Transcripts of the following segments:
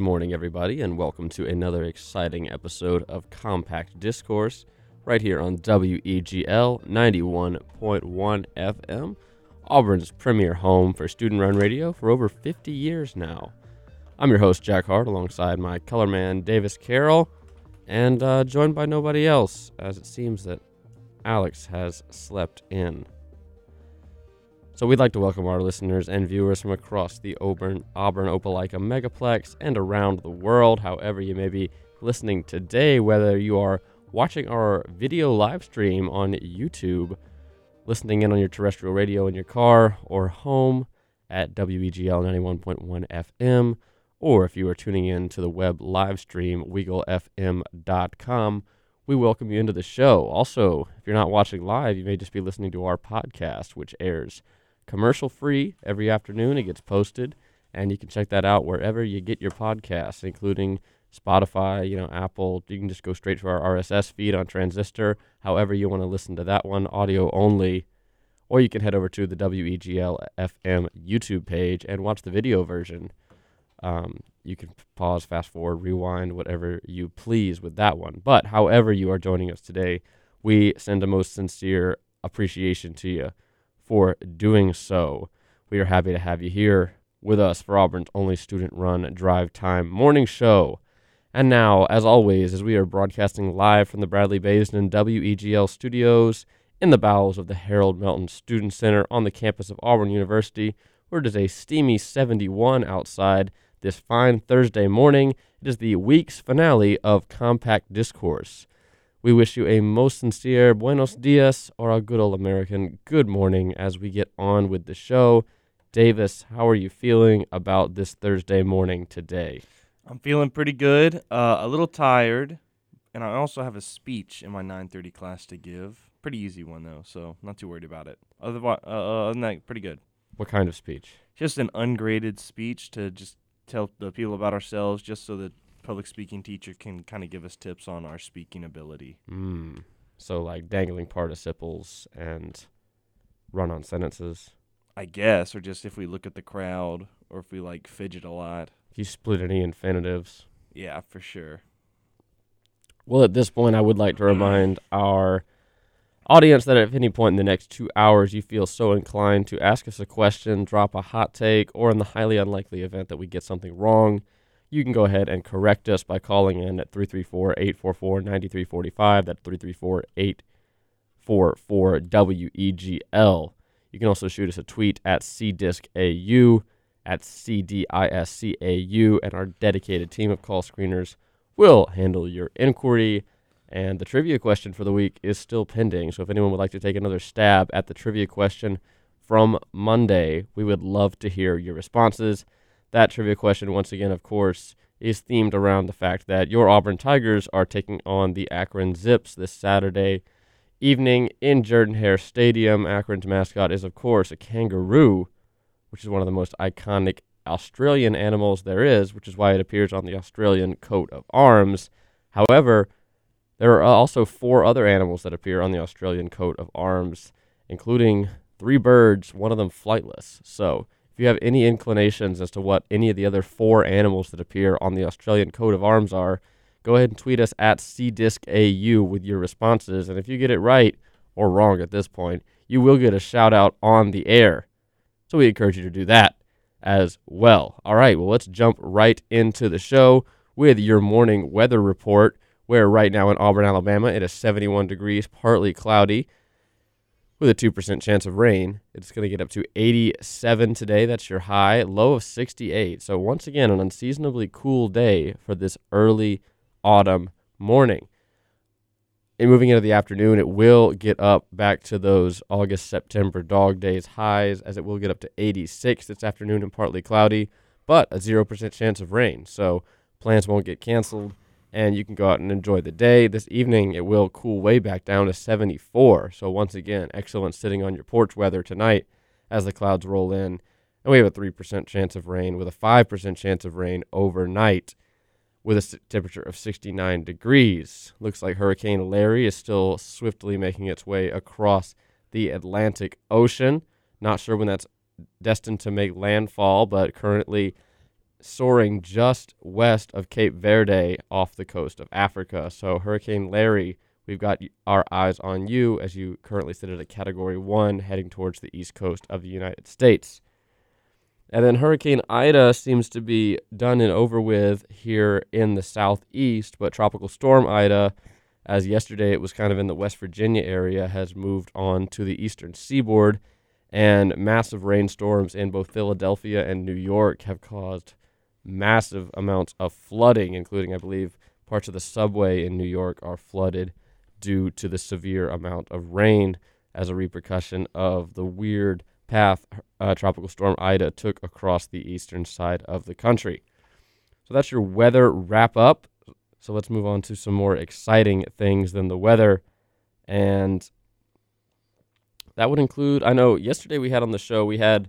Good morning, everybody, and welcome to another exciting episode of Compact Discourse right here on WEGL 91.1 FM, Auburn's premier home for student run radio for over 50 years now. I'm your host, Jack Hart, alongside my color man, Davis Carroll, and uh, joined by nobody else, as it seems that Alex has slept in. So we'd like to welcome our listeners and viewers from across the Auburn, Auburn Opelika Megaplex and around the world, however you may be listening today, whether you are watching our video live stream on YouTube, listening in on your terrestrial radio in your car or home at WEGL 91.1 FM, or if you are tuning in to the web live stream, weaglefm.com, we welcome you into the show. Also, if you're not watching live, you may just be listening to our podcast, which airs commercial free every afternoon. It gets posted, and you can check that out wherever you get your podcasts, including Spotify, you know, Apple. You can just go straight to our RSS feed on Transistor, however you want to listen to that one, audio only. Or you can head over to the WEGL FM YouTube page and watch the video version. Um, you can pause, fast forward, rewind, whatever you please with that one. But however you are joining us today, we send a most sincere appreciation to you for doing so. We are happy to have you here with us for Auburn's only student run drive time morning show. And now, as always, as we are broadcasting live from the Bradley Basin WEGL studios in the bowels of the Harold Melton Student Center on the campus of Auburn University, where it is a steamy 71 outside this fine Thursday morning. It is the week's finale of Compact Discourse. We wish you a most sincere buenos dias, or a good old American good morning as we get on with the show. Davis, how are you feeling about this Thursday morning today? I'm feeling pretty good. Uh, a little tired, and I also have a speech in my 9:30 class to give. Pretty easy one though, so not too worried about it. Otherwise, uh, other than that, pretty good. What kind of speech? Just an ungraded speech to just tell the people about ourselves, just so that public speaking teacher can kind of give us tips on our speaking ability. Mm. So like dangling participles and run on sentences. I guess, or just if we look at the crowd, or if we like fidget a lot. If you split any infinitives. Yeah, for sure. Well, at this point, I would like to remind our audience that if any point in the next two hours you feel so inclined to ask us a question, drop a hot take, or in the highly unlikely event that we get something wrong, you can go ahead and correct us by calling in at 334 844 9345. That's 334 844 WEGL. You can also shoot us a tweet at CDiscAU, at CDISCAU, and our dedicated team of call screeners will handle your inquiry. And the trivia question for the week is still pending. So if anyone would like to take another stab at the trivia question from Monday, we would love to hear your responses. That trivia question, once again, of course, is themed around the fact that your Auburn Tigers are taking on the Akron Zips this Saturday evening in Jordan Hare Stadium. Akron's mascot is, of course, a kangaroo, which is one of the most iconic Australian animals there is, which is why it appears on the Australian coat of arms. However, there are also four other animals that appear on the Australian coat of arms, including three birds, one of them flightless. So, you have any inclinations as to what any of the other four animals that appear on the Australian coat of arms are, go ahead and tweet us at CDiscAU with your responses. And if you get it right or wrong at this point, you will get a shout out on the air. So we encourage you to do that as well. All right, well, let's jump right into the show with your morning weather report, where right now in Auburn, Alabama, it is 71 degrees, partly cloudy with a 2% chance of rain. It's going to get up to 87 today. That's your high, low of 68. So, once again, an unseasonably cool day for this early autumn morning. And moving into the afternoon, it will get up back to those August, September dog days highs, as it will get up to 86 this afternoon and partly cloudy, but a 0% chance of rain. So, plans won't get canceled and you can go out and enjoy the day. This evening, it will cool way back down to 74. So, once again, excellent sitting on your porch weather tonight as the clouds roll in. And we have a 3% chance of rain with a 5% chance of rain overnight with a temperature of 69 degrees. Looks like Hurricane Larry is still swiftly making its way across the Atlantic Ocean. Not sure when that's destined to make landfall, but currently soaring just west of Cape Verde off the coast of Africa. So, Hurricane Larry, we've got our eyes on you as you currently sit at a category one heading towards the east coast of the United States. And then Hurricane Ida seems to be done and over with here in the southeast, but Tropical Storm Ida, as yesterday it was kind of in the West Virginia area, has moved on to the eastern seaboard. And massive rainstorms in both Philadelphia and New York have caused massive amounts of flooding, including, I believe, parts of the subway in New York are flooded due to the severe amount of rain as a repercussion of the weird path uh, Tropical Storm Ida took across the eastern side of the country. So that's your weather wrap up. So let's move on to some more exciting things than the weather. And that would include, I know yesterday we had on the show, we had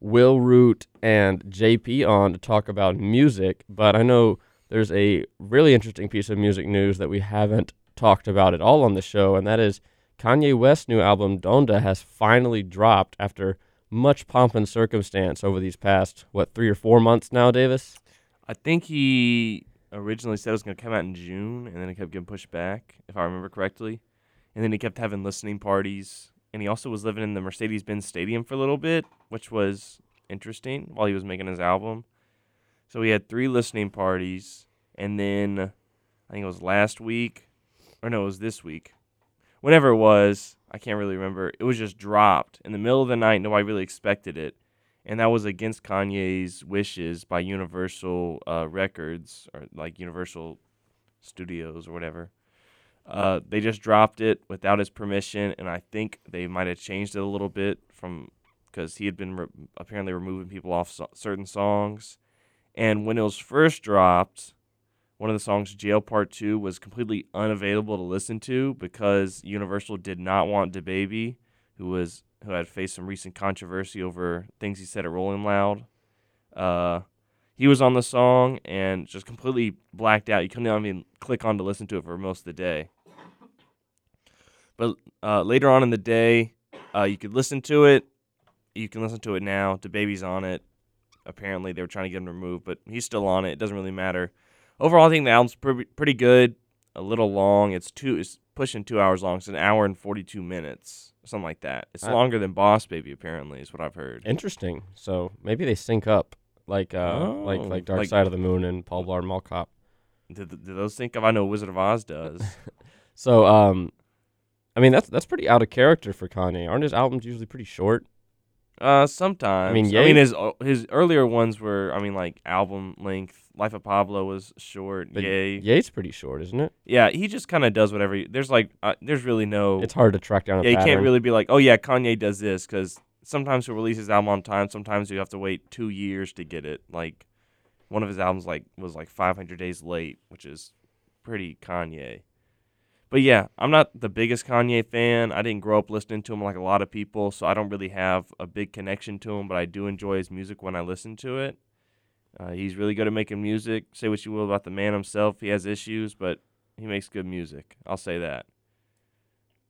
Will Root and JP on to talk about music, but I know there's a really interesting piece of music news that we haven't talked about at all on the show, and that is Kanye West's new album Donda has finally dropped after much pomp and circumstance over these past what three or four months now, Davis. I think he originally said it was going to come out in June, and then it kept getting pushed back, if I remember correctly. And then he kept having listening parties, and he also was living in the Mercedes-Benz Stadium for a little bit, which was interesting while he was making his album. So he had three listening parties, and then I think it was last week, or no, it was this week. Whenever it was, I can't really remember. It was just dropped in the middle of the night. Nobody really expected it and that was against Kanye's wishes by Universal uh, Records or like Universal Studios or whatever. Uh, they just dropped it without his permission, and I think they might have changed it a little bit from because he had been re- apparently removing people off so- certain songs. And when it was first dropped, one of the songs, Jail Part 2, was completely unavailable to listen to because Universal did not want DaBaby, who was who had faced some recent controversy over things he said at Rolling Loud. Uh, he was on the song and just completely blacked out. You couldn't even click on to listen to it for most of the day. But uh, later on in the day, uh, you could listen to it. You can listen to it now. The baby's on it. Apparently, they were trying to get him removed, but he's still on it. It doesn't really matter. Overall, I think the album's pretty, pretty good. A little long. It's two. It's pushing two hours long. It's an hour and forty-two minutes, something like that. It's Uh, longer than Boss Baby, apparently, is what I've heard. Interesting. So maybe they sync up like uh like Oh, like Dark like- Side of the Moon and Paul Blart Mall Cop. Did, did those sync up? I know Wizard of Oz does. So um I mean that's that's pretty out of character for Kanye. Aren't his albums usually pretty short? Uh, sometimes. I mean, Ye- his uh, his earlier ones were, I mean, like album length. Life of Pablo was short. But Ye. Ye's pretty short, isn't it? Yeah, he just kind of does whatever. He, there's like, uh, there's really no. It's hard to track down a yeah, you can't really be like, oh yeah, Kanye does this because sometimes he'll release his album on time. Sometimes you have to wait two years to get it. Like, one of his albums like was like 500 days late, which is pretty Kanye. But yeah, I'm not the biggest Kanye fan. I didn't grow up listening to him like a lot of people, so I don't really have a big connection to him. But I do enjoy his music when I listen to it. Uh, he's really good at making music. Say what you will about the man himself, he has issues, but he makes good music. I'll say that.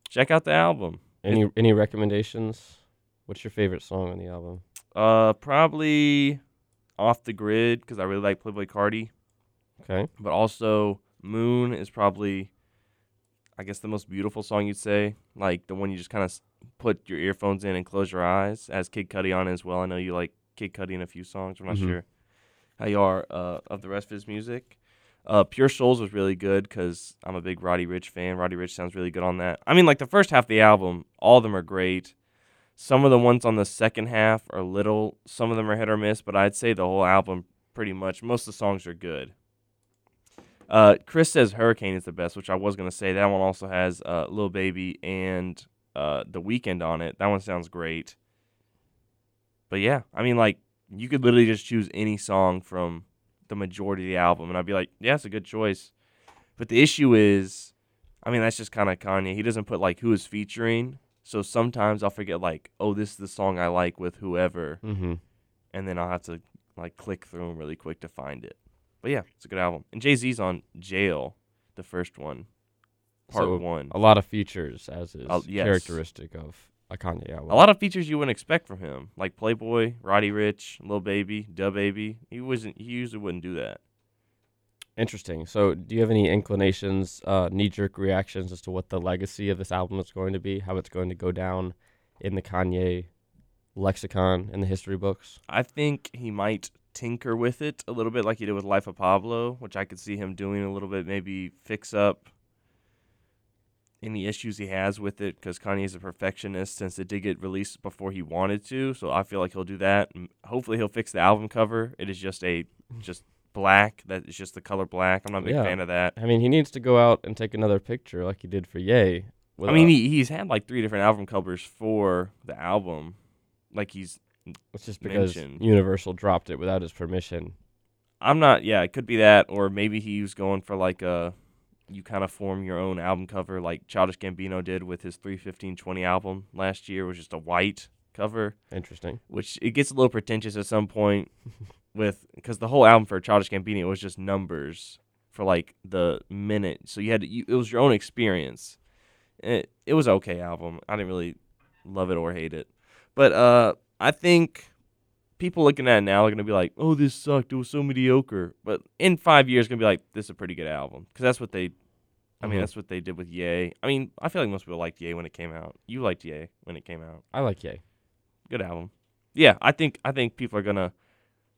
Check out the album. Any any recommendations? What's your favorite song on the album? Uh, probably off the grid because I really like Playboi Carti, Okay. but also Moon is probably, I guess, the most beautiful song you'd say. Like the one you just kind of put your earphones in and close your eyes. As Kid Cudi on as well. I know you like Kid Cudi in a few songs. I'm not Mhm. sure how you are uh, of the rest of his music. Uh, Pure Souls was really good because I'm a big Roddy Ricch fan. Roddy Ricch sounds really good on that. I mean, like the first half of the album, all of them are great. Some of the ones on the second half are little. Some of them are hit or miss, but I'd say the whole album pretty much. Most of the songs are good. Uh, Chris says Hurricane is the best, which I was gonna say. That one also has uh, Lil Baby and uh, The Weeknd on it. That one sounds great. But yeah, I mean, like you could literally just choose any song from the majority of the album, and I'd be like, yeah, it's a good choice. But the issue is, I mean, that's just kind of Kanye. He doesn't put like who is featuring. So sometimes I'll forget like, oh, this is the song I like with whoever, Mm-hmm. and then I'll have to like click through them really quick to find it. But yeah, it's a good album. And Jay Z's on Jail, the first one, part So, one. A lot of features, as is Uh, yes. characteristic of a Kanye album. A lot of features you wouldn't expect from him, like Playboi, Roddy Ricch, Lil Baby, Dub Baby. He wasn't. He usually wouldn't do that. Interesting. So, do you have any inclinations, uh, knee jerk reactions as to what the legacy of this album is going to be? How it's going to go down in the Kanye lexicon in the history books? I think he might tinker with it a little bit, like he did with Life of Pablo, which I could see him doing a little bit. Maybe fix up any issues he has with it because Kanye is a perfectionist since it did get released before he wanted to. So I feel like he'll do that. And hopefully he'll fix the album cover. It is just a just black. That is just the color black. I'm not a big Yeah. fan of that. I mean, he needs to go out and take another picture like he did for Ye. with I mean, he, he's had like three different album covers for the album. Like he's, it's just because mentioned. Universal dropped it without his permission. I'm not. Yeah, it could be that, or maybe he was going for like a, you kind of form your own album cover, like Childish Gambino did with his 31520 album last year, was just a white cover, Interesting. which it gets a little pretentious at some point, with because the whole album for Childish Gambino was just numbers for like the minute, so you had to, you, it was your own experience. It it was okay album. I didn't really love it or hate it, but uh, I think people looking at it now are gonna be like, "Oh, this sucked. It was so mediocre." But in five years, gonna be like, "This is a pretty good album," because that's what they. I mean, Mhm. that's what they did with Ye. I mean, I feel like most people liked Ye when it came out. You liked Ye when it came out. I like Ye. Good album. Yeah, I think I think people are gonna.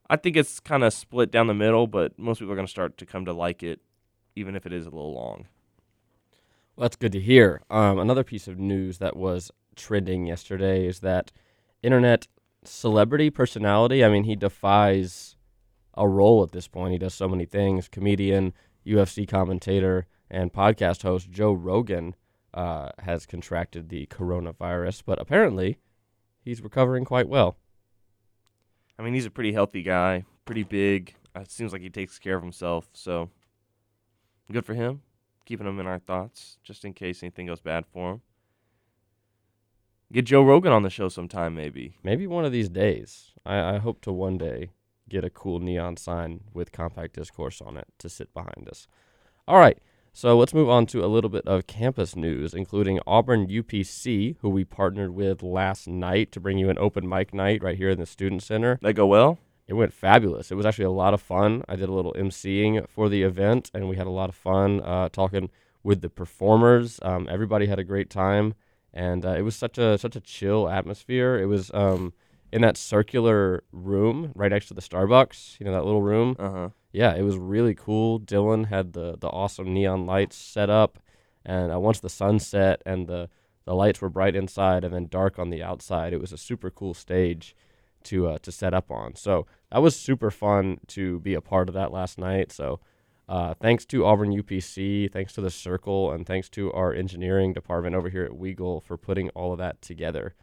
I think it's kind of split down the middle, but most people are gonna start to come to like it, even if it is a little long. Well, that's good to hear. Um, another piece of news that was trending yesterday is that internet celebrity personality. I mean, he defies a role at this point. He does so many things. Comedian, UFC commentator, and podcast host Joe Rogan uh, has contracted the coronavirus, but apparently he's recovering quite well. I mean, he's a pretty healthy guy, pretty big. Uh, It seems like he takes care of himself, so good for him. Keeping him in our thoughts, just in case anything goes bad for him. Get Joe Rogan on the show sometime, maybe. Maybe one of these days. I, I hope to one day get a cool neon sign with compact discourse on it to sit behind us. All right, so let's move on to a little bit of campus news, including Auburn UPC, who we partnered with last night to bring you an open mic night right here in the Student Center. That go well. It went fabulous. It was actually a lot of fun. I did a little emceeing for the event, and we had a lot of fun uh, talking with the performers. Um, everybody had a great time, and uh, it was such a such a chill atmosphere. It was um, in that circular room right next to the Starbucks. You know that little room. Uh huh. Yeah, it was really cool. Dylan had the the awesome neon lights set up, and uh, once the sun set and the the lights were bright inside and then dark on the outside, it was a super cool stage to uh, to set up on. So that was super fun to be a part of that last night. So uh, thanks to Auburn UPC, thanks to the Circle, and thanks to our engineering department over here at Weagle for putting all of that together.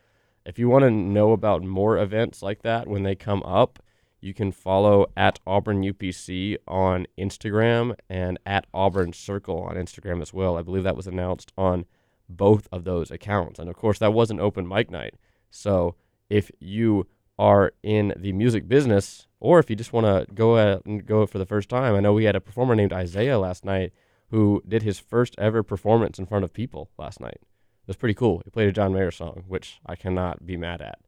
If you want to know about more events like that when they come up, you can follow at Auburn UPC on Instagram and at Auburn Circle on Instagram as well. I believe that was announced on both of those accounts. And of course, that was an open mic night. So if you are in the music business, or if you just want to go and go for the first time, I know we had a performer named Isaiah last night who did his first ever performance in front of people last night. It was pretty cool. He played a John Mayer song, which I cannot be mad at.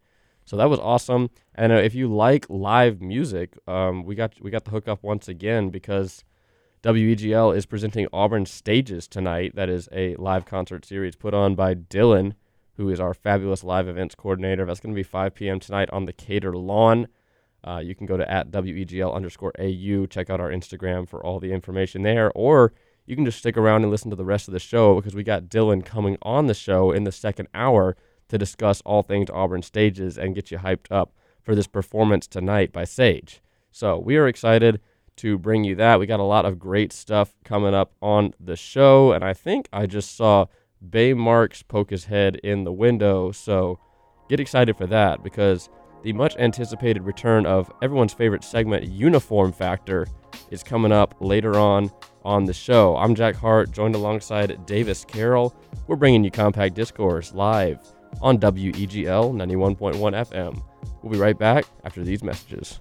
So that was awesome. And uh, if you like live music, um, we got we got the hookup once again because WEGL is presenting Auburn Stages tonight. That is a live concert series put on by Dylan, who is our fabulous live events coordinator. That's going to be 5 p.m. tonight on the Cater Lawn. Uh, you can go to at WEGL underscore AU, check out our Instagram for all the information there, or you can just stick around and listen to the rest of the show because we got Dylan coming on the show in the second hour to discuss all things Auburn stages and get you hyped up for this performance tonight by Sage. So we are excited to bring you that. We got a lot of great stuff coming up on the show, and I think I just saw Bay Marks poke his head in the window. So get excited for that because the much anticipated return of everyone's favorite segment, Uniform Factor, is coming up later on on the show. I'm Jack Hart, joined alongside Davis Carroll. We're bringing you Compact Discourse live on WEGL 91.1 FM. We'll be right back after these messages.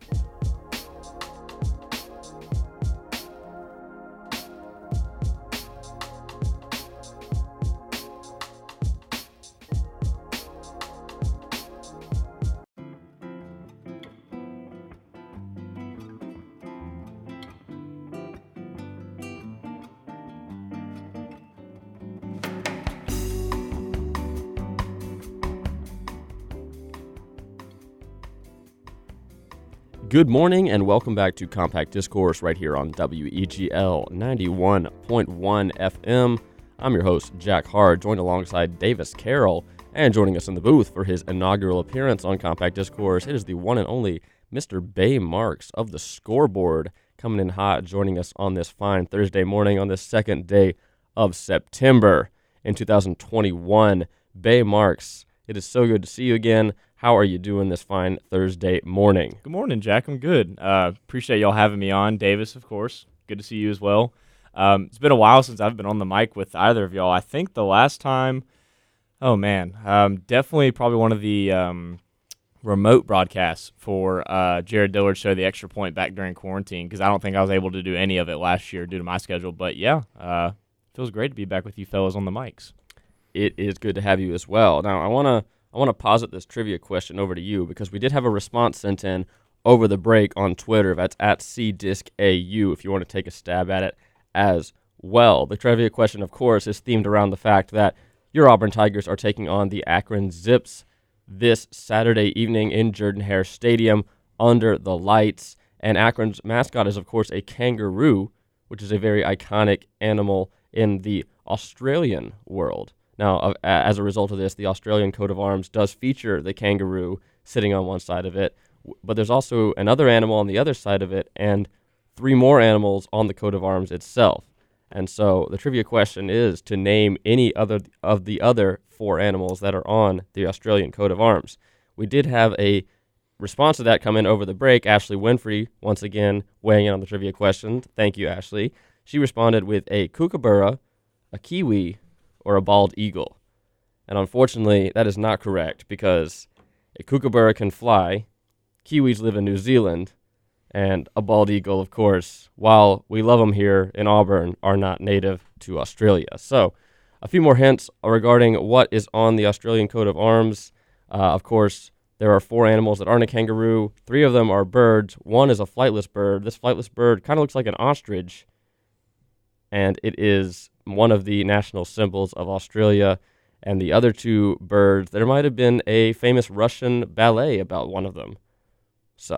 Good morning and welcome back to Compact Discourse right here on WEGL 91.1 FM. I'm your host, Jack Hart, joined alongside Davis Carroll, and joining us in the booth for his inaugural appearance on Compact Discourse, it is the one and only Mr. Bay Marks of the scoreboard coming in hot, joining us on this fine Thursday morning on this second day of September in 2021. Bay Marks, it is so good to see you again. How are you doing this fine Thursday morning? Good morning, Jack. I'm good. Uh, appreciate y'all having me on. Davis, of course. Good to see you as well. Um, it's been a while since I've been on the mic with either of y'all. I think the last time, oh man, um, definitely probably one of the um, remote broadcasts for uh, Jared Dillard's show, The Extra Point, back during quarantine, because I don't think I was able to do any of it last year due to my schedule. But yeah, uh, feels great to be back with you fellas on the mics. It is good to have you as well. Now, I want to I want to posit this trivia question over to you because we did have a response sent in over the break on Twitter. That's at CDiscAU if you want to take a stab at it as well. The trivia question, of course, is themed around the fact that your Auburn Tigers are taking on the Akron Zips this Saturday evening in Jordan Hare Stadium under the lights. And Akron's mascot is, of course, a kangaroo, which is a very iconic animal in the Australian world. Now, as a result of this, the Australian coat of arms does feature the kangaroo sitting on one side of it, but there's also another animal on the other side of it, and three more animals on the coat of arms itself. And so the trivia question is to name any other of the other four animals that are on the Australian coat of arms. We did have a response to that come in over the break. Ashley Winfrey, once again, weighing in on the trivia question. Thank you, Ashley. She responded with a kookaburra, a kiwi, or a bald eagle. And unfortunately, that is not correct because a kookaburra can fly, kiwis live in New Zealand, and a bald eagle, of course, while we love them here in Auburn, are not native to Australia. So, a few more hints regarding what is on the Australian coat of arms. Uh, of course, there are four animals that aren't a kangaroo. Three of them are birds. One is a flightless bird. This flightless bird kind of looks like an ostrich, and it is one of the national symbols of Australia. And the other two birds, there might have been a famous Russian ballet about one of them. So,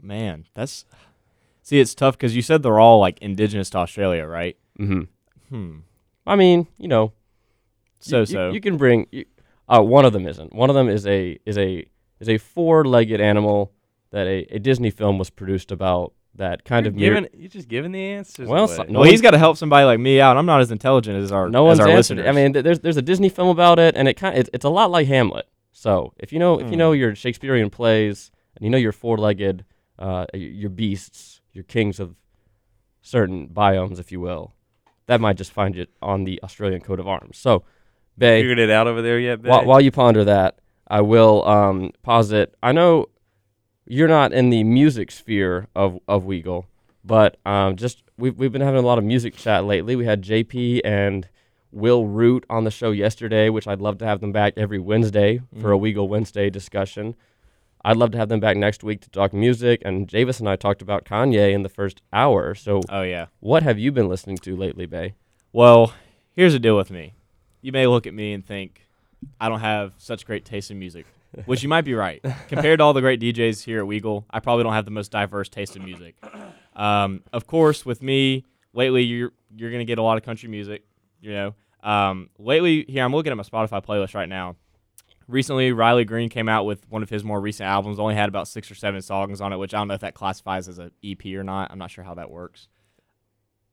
man, that's see, it's tough because you said they're all like indigenous to Australia, right? mm-hmm. Hmm. I mean, you know, so so you, you can bring. You, uh, one of them isn't. One of them is a is a is a four-legged animal that a, a Disney film was produced about that kind you're of giving, mirror- you're just giving the answers. Well, away. so- no well, he's one's- got to help somebody like me out. I'm not as intelligent as our no as one's our answered listeners. I mean, th- there's there's a Disney film about it, and it kind it's, it's a lot like Hamlet. So if you know if you Hmm. know your Shakespearean plays and you know your four-legged, uh, your beasts, your kings of certain biomes, if you will, that might just find it on the Australian coat of arms. So, Bay, figured it out over there yet? while, while you ponder that, I will um, posit. I know you're not in the music sphere of of Weagle, but um, just we've we've been having a lot of music chat lately. We had JP and Will Root on the show yesterday, which I'd love to have them back every Wednesday for a Weagle Wednesday discussion. I'd love to have them back next week to talk music. And Javis and I talked about Kanye in the first hour. So, oh yeah. what have you been listening to lately, Bay? Well, here's the deal with me. You may look at me and think I don't have such great taste in music, which you might be right. Compared to all the great DJs here at Weagle, I probably don't have the most diverse taste in music. Um, of course, with me lately, you're you're gonna get a lot of country music. You know, um, lately here I'm looking at my Spotify playlist right now. Recently, Riley Green came out with one of his more recent albums. Only had about six or seven songs on it, which I don't know if that classifies as an EP or not. I'm not sure how that works.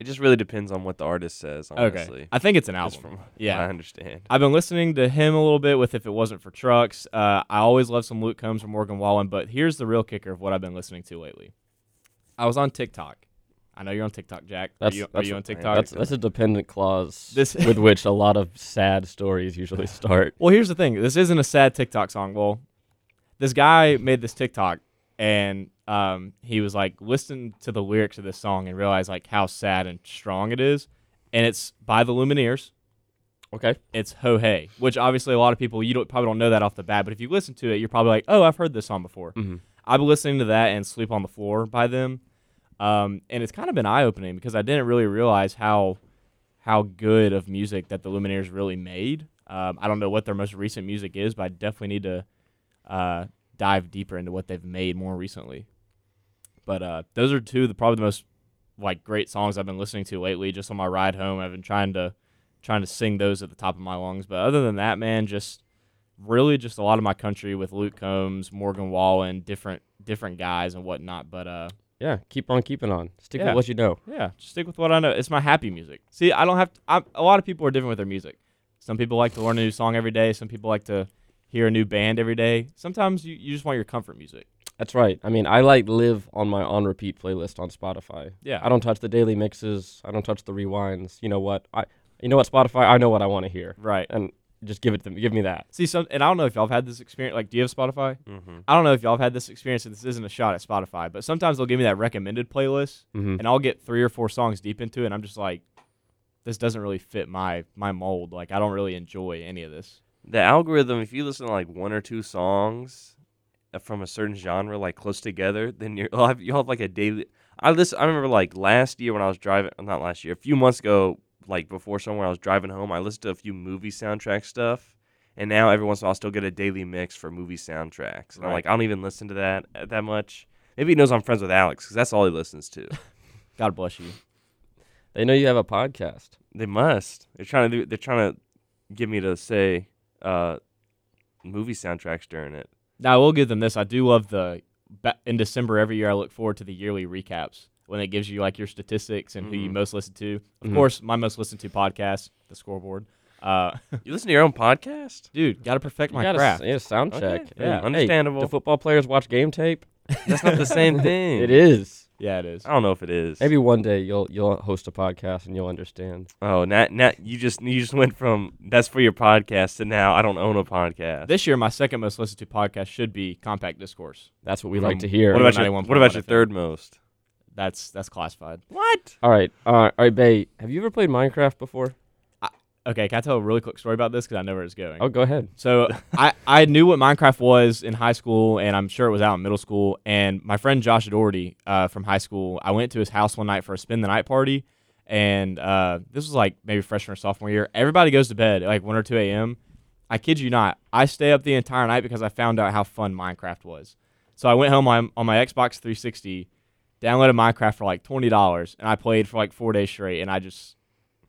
It just really depends on what the artist says. Honestly, Okay, I think it's an album. from Yeah. I understand. I've been listening to him a little bit with If It Wasn't for Trucks. Uh, I always love some Luke Combs or Morgan Wallen, but here's the real kicker of what I've been listening to lately. I was on TikTok. I know you're on TikTok, Jack. That's- are you, are that's you a- on TikTok? That's that's a dependent clause This- with which a lot of sad stories usually start. well, here's the thing. This isn't a sad TikTok song. Well, this guy made this TikTok, and um, he was like, listen to the lyrics of this song and realize like how sad and strong it is. And it's by the Lumineers. Okay. it's Ho Hey, which obviously a lot of people you don't probably don't know that off the bat, but if you listen to it, you're probably like, oh, I've heard this song before. Mhm. I've been listening to that and Sleep on the Floor by them, um, and it's kind of been eye opening because I didn't really realize how how good of music that the Lumineers really made. Um, I don't know what their most recent music is, but I definitely need to uh, dive deeper into what they've made more recently. But uh, those are two of the probably the most like great songs I've been listening to lately. Just on my ride home, I've been trying to trying to sing those at the top of my lungs. But other than that, man, just really just a lot of my country with Luke Combs, Morgan Wallen, different different guys and whatnot. But uh, Yeah, keep on keeping on. Stick Yeah. with what you know. yeah, just stick with what I know. It's my happy music. See, I don't have to. I'm, a lot of people are different with their music. Some people like to learn a new song every day. Some people like to hear a new band every day. Sometimes you, you just want your comfort music. That's right. I mean, I like live on my on repeat playlist on Spotify. Yeah. I don't touch the daily mixes. I don't touch the rewinds. You know what? I you know what Spotify? I know what I want to hear, Right. and just give it to me. Give me that. See, some, and I don't know if y'all have had this experience. Like, do you have Spotify? Mm-hmm. I don't know if y'all have had this experience. And this isn't a shot at Spotify, but sometimes they'll give me that recommended playlist, Mm-hmm. and I'll get three or four songs deep into it, and I'm just like, this doesn't really fit my my mold. Like, I don't really enjoy any of this. The algorithm, if you listen to like one or two songs uh, from a certain genre, like close together, then you're, you'll have, you'll have like a daily. I listen. I remember like last year when I was driving, not last year, a few months ago, like before somewhere I was driving home, I listened to a few movie soundtrack stuff. And now every once in a while, I'll still get a daily mix for movie soundtracks. And I'm like, I don't even listen to that uh, that much. Maybe he knows I'm friends with Alex because that's all he listens to. God bless you. They know you have a podcast. They must. They're trying to do. They're trying to get me to say uh, movie soundtracks during it. Now I will give them this. I do love the in December every year. I look forward to the yearly recaps when it gives you like your statistics and who you Mhm. most listen to. Of Mhm. course, my most listened to podcast, the Scoreboard. Uh, You listen to your own podcast? dude, got to perfect You my gotta craft. yeah, sound Okay, check. yeah, Hey, understandable. do football players watch game tape? That's not the same thing. It is. Yeah, it is. I don't know if it is. Maybe one day you'll you'll host a podcast and you'll understand. Oh, now, now you just you just went from that's for your podcast to now I don't own a podcast. This year, my second most listened to podcast should be Compact Discourse. That's what we From- like to hear. What about your 91.1 What about your FM. third most? That's that's classified. What? all right, uh, all right, Bay. Have you ever played Minecraft before? Okay, can I tell a really quick story about this because I know where it's going. Oh, go ahead. So I, I knew what Minecraft was in high school, and I'm sure it was out in middle school. And my friend Josh Doherty uh, from high school, I went to his house one night for a spend the night party, and uh, this was like maybe freshman or sophomore year. Everybody goes to bed at like one or two a.m. I kid you not, I stay up the entire night because I found out how fun Minecraft was. So I went home on, on my Xbox 360, downloaded Minecraft for like twenty dollars, and I played for like four days straight. And I just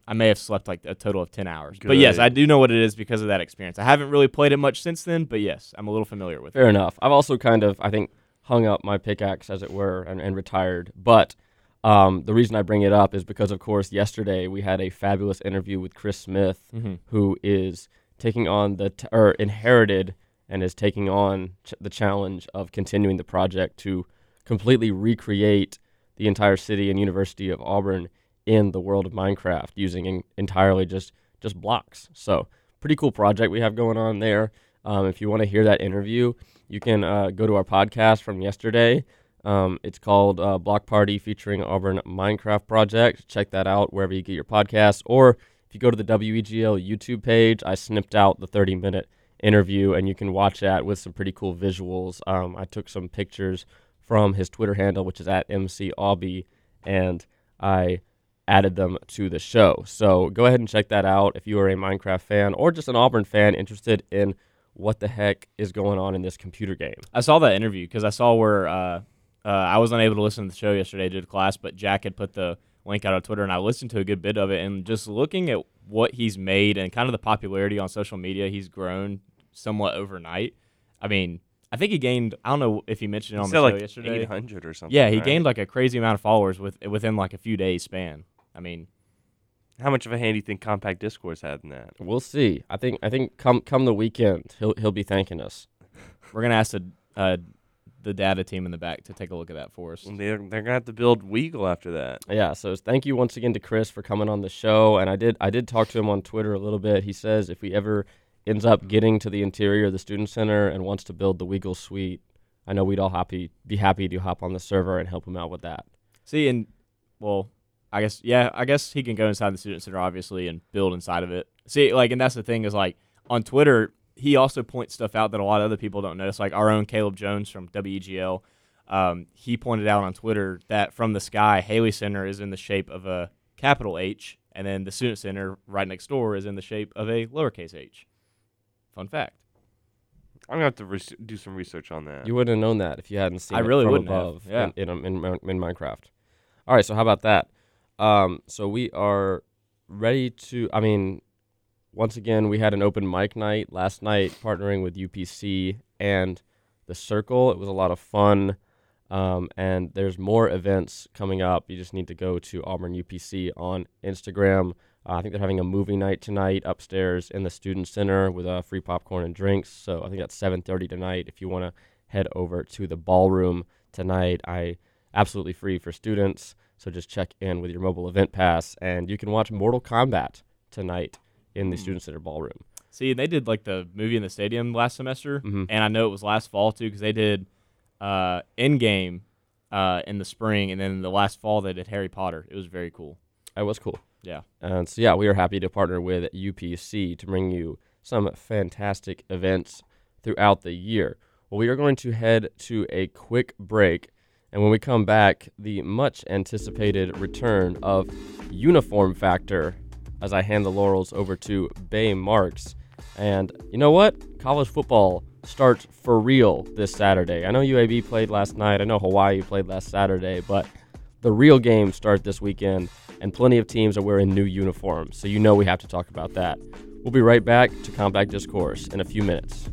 I may have slept like a total of 10 hours. But yes, I do know what it is because of that experience. I haven't really played it much since then, but yes, I'm a little familiar with it. Fair enough. I've also kind of, I think, hung up my pickaxe, as it were, and, and retired. But um, the reason I bring it up is because, of course, yesterday we had a fabulous interview with Chris Smith, Mm-hmm. who is taking on the t- or inherited and is taking on ch- the challenge of continuing the project to completely recreate the entire city and University of Auburn in the world of Minecraft using en- entirely just just blocks. So pretty cool project we have going on there. Um, if you want to hear that interview, you can uh, go to our podcast from yesterday. Um, it's called uh, Block Party featuring Auburn Minecraft Project. Check that out wherever you get your podcasts. Or if you go to the WEGL YouTube page, I snipped out the 30 minute interview and you can watch that with some pretty cool visuals. Um, I took some pictures from his Twitter handle, which is at MCAubie, and I added them to the show. So go ahead and check that out if you are a Minecraft fan or just an Auburn fan interested in what the heck is going on in this computer game. I saw that interview because I saw where uh, uh, I was unable to listen to the show yesterday due to class, but Jack had put the link out on Twitter, and I listened to a good bit of it. And just looking at what he's made and kind of the popularity on social media, he's grown somewhat overnight. I mean, I think he gained. I don't know if he mentioned it You on said the show like yesterday. 800 or something. Yeah, he right? gained like a crazy amount of followers with within like a few days span. I mean, How much of a hand do you think Compact Discourse had in that? We'll see. I think I think come come the weekend, he'll he'll be thanking us. we're gonna ask the uh, the data team in the back to take a look at that for us. And They're they're gonna have to build Weagle after that. Yeah, so thank you once again to Chris for coming on the show. And I did I did talk to him on Twitter a little bit. He says if he ever ends up getting to the interior of the student center and wants to build the Weagle suite, I know we'd all happy be happy to hop on the server and help him out with that. See, and well, I guess yeah, I guess he can go inside the student center obviously and build inside of it. See, like, and that's the thing is like on Twitter, he also points stuff out that a lot of other people don't notice. Like our own Caleb Jones from WEGL, um, he pointed out on Twitter that from the sky, Haley Center is in the shape of a capital H, and then the student center right next door is in the shape of a lowercase h. Fun fact. I'm gonna have to res- do some research on that. You wouldn't have known that if you hadn't seen I it really from wouldn't have, above yeah. in, in, in, in Minecraft. All right, so how about that? Um, so we are ready to. I mean, once again, we had an open mic night last night, partnering with UPC and the Circle. It was a lot of fun, um, and there's more events coming up. You just need to go to Auburn UPC on Instagram. Uh, I think they're having a movie night tonight upstairs in the student center with uh, free popcorn and drinks. So I think that's 7:30 tonight. If you want to head over to the ballroom tonight, I absolutely free for students. So just check in with your mobile event pass, and you can watch Mortal Kombat tonight in the Hmm. student center ballroom. See, they did like the movie in the stadium last semester, Mhm. and I know it was last fall too because they did uh, Endgame uh, in the spring, and then the last fall they did Harry Potter. It was very cool. It was cool. Yeah. And so, yeah, we are happy to partner with UPC to bring you some fantastic events throughout the year. Well, we are going to head to a quick break. And when we come back, the much anticipated return of Uniform Factor as I hand the laurels over to Bay Marks. And you know what? College football starts for real this Saturday. I know UAB played last night, I know Hawaii played last Saturday, but the real games start this weekend, and plenty of teams are wearing new uniforms, so you know we have to talk about that. We'll be right back to Compact Discourse in a few minutes.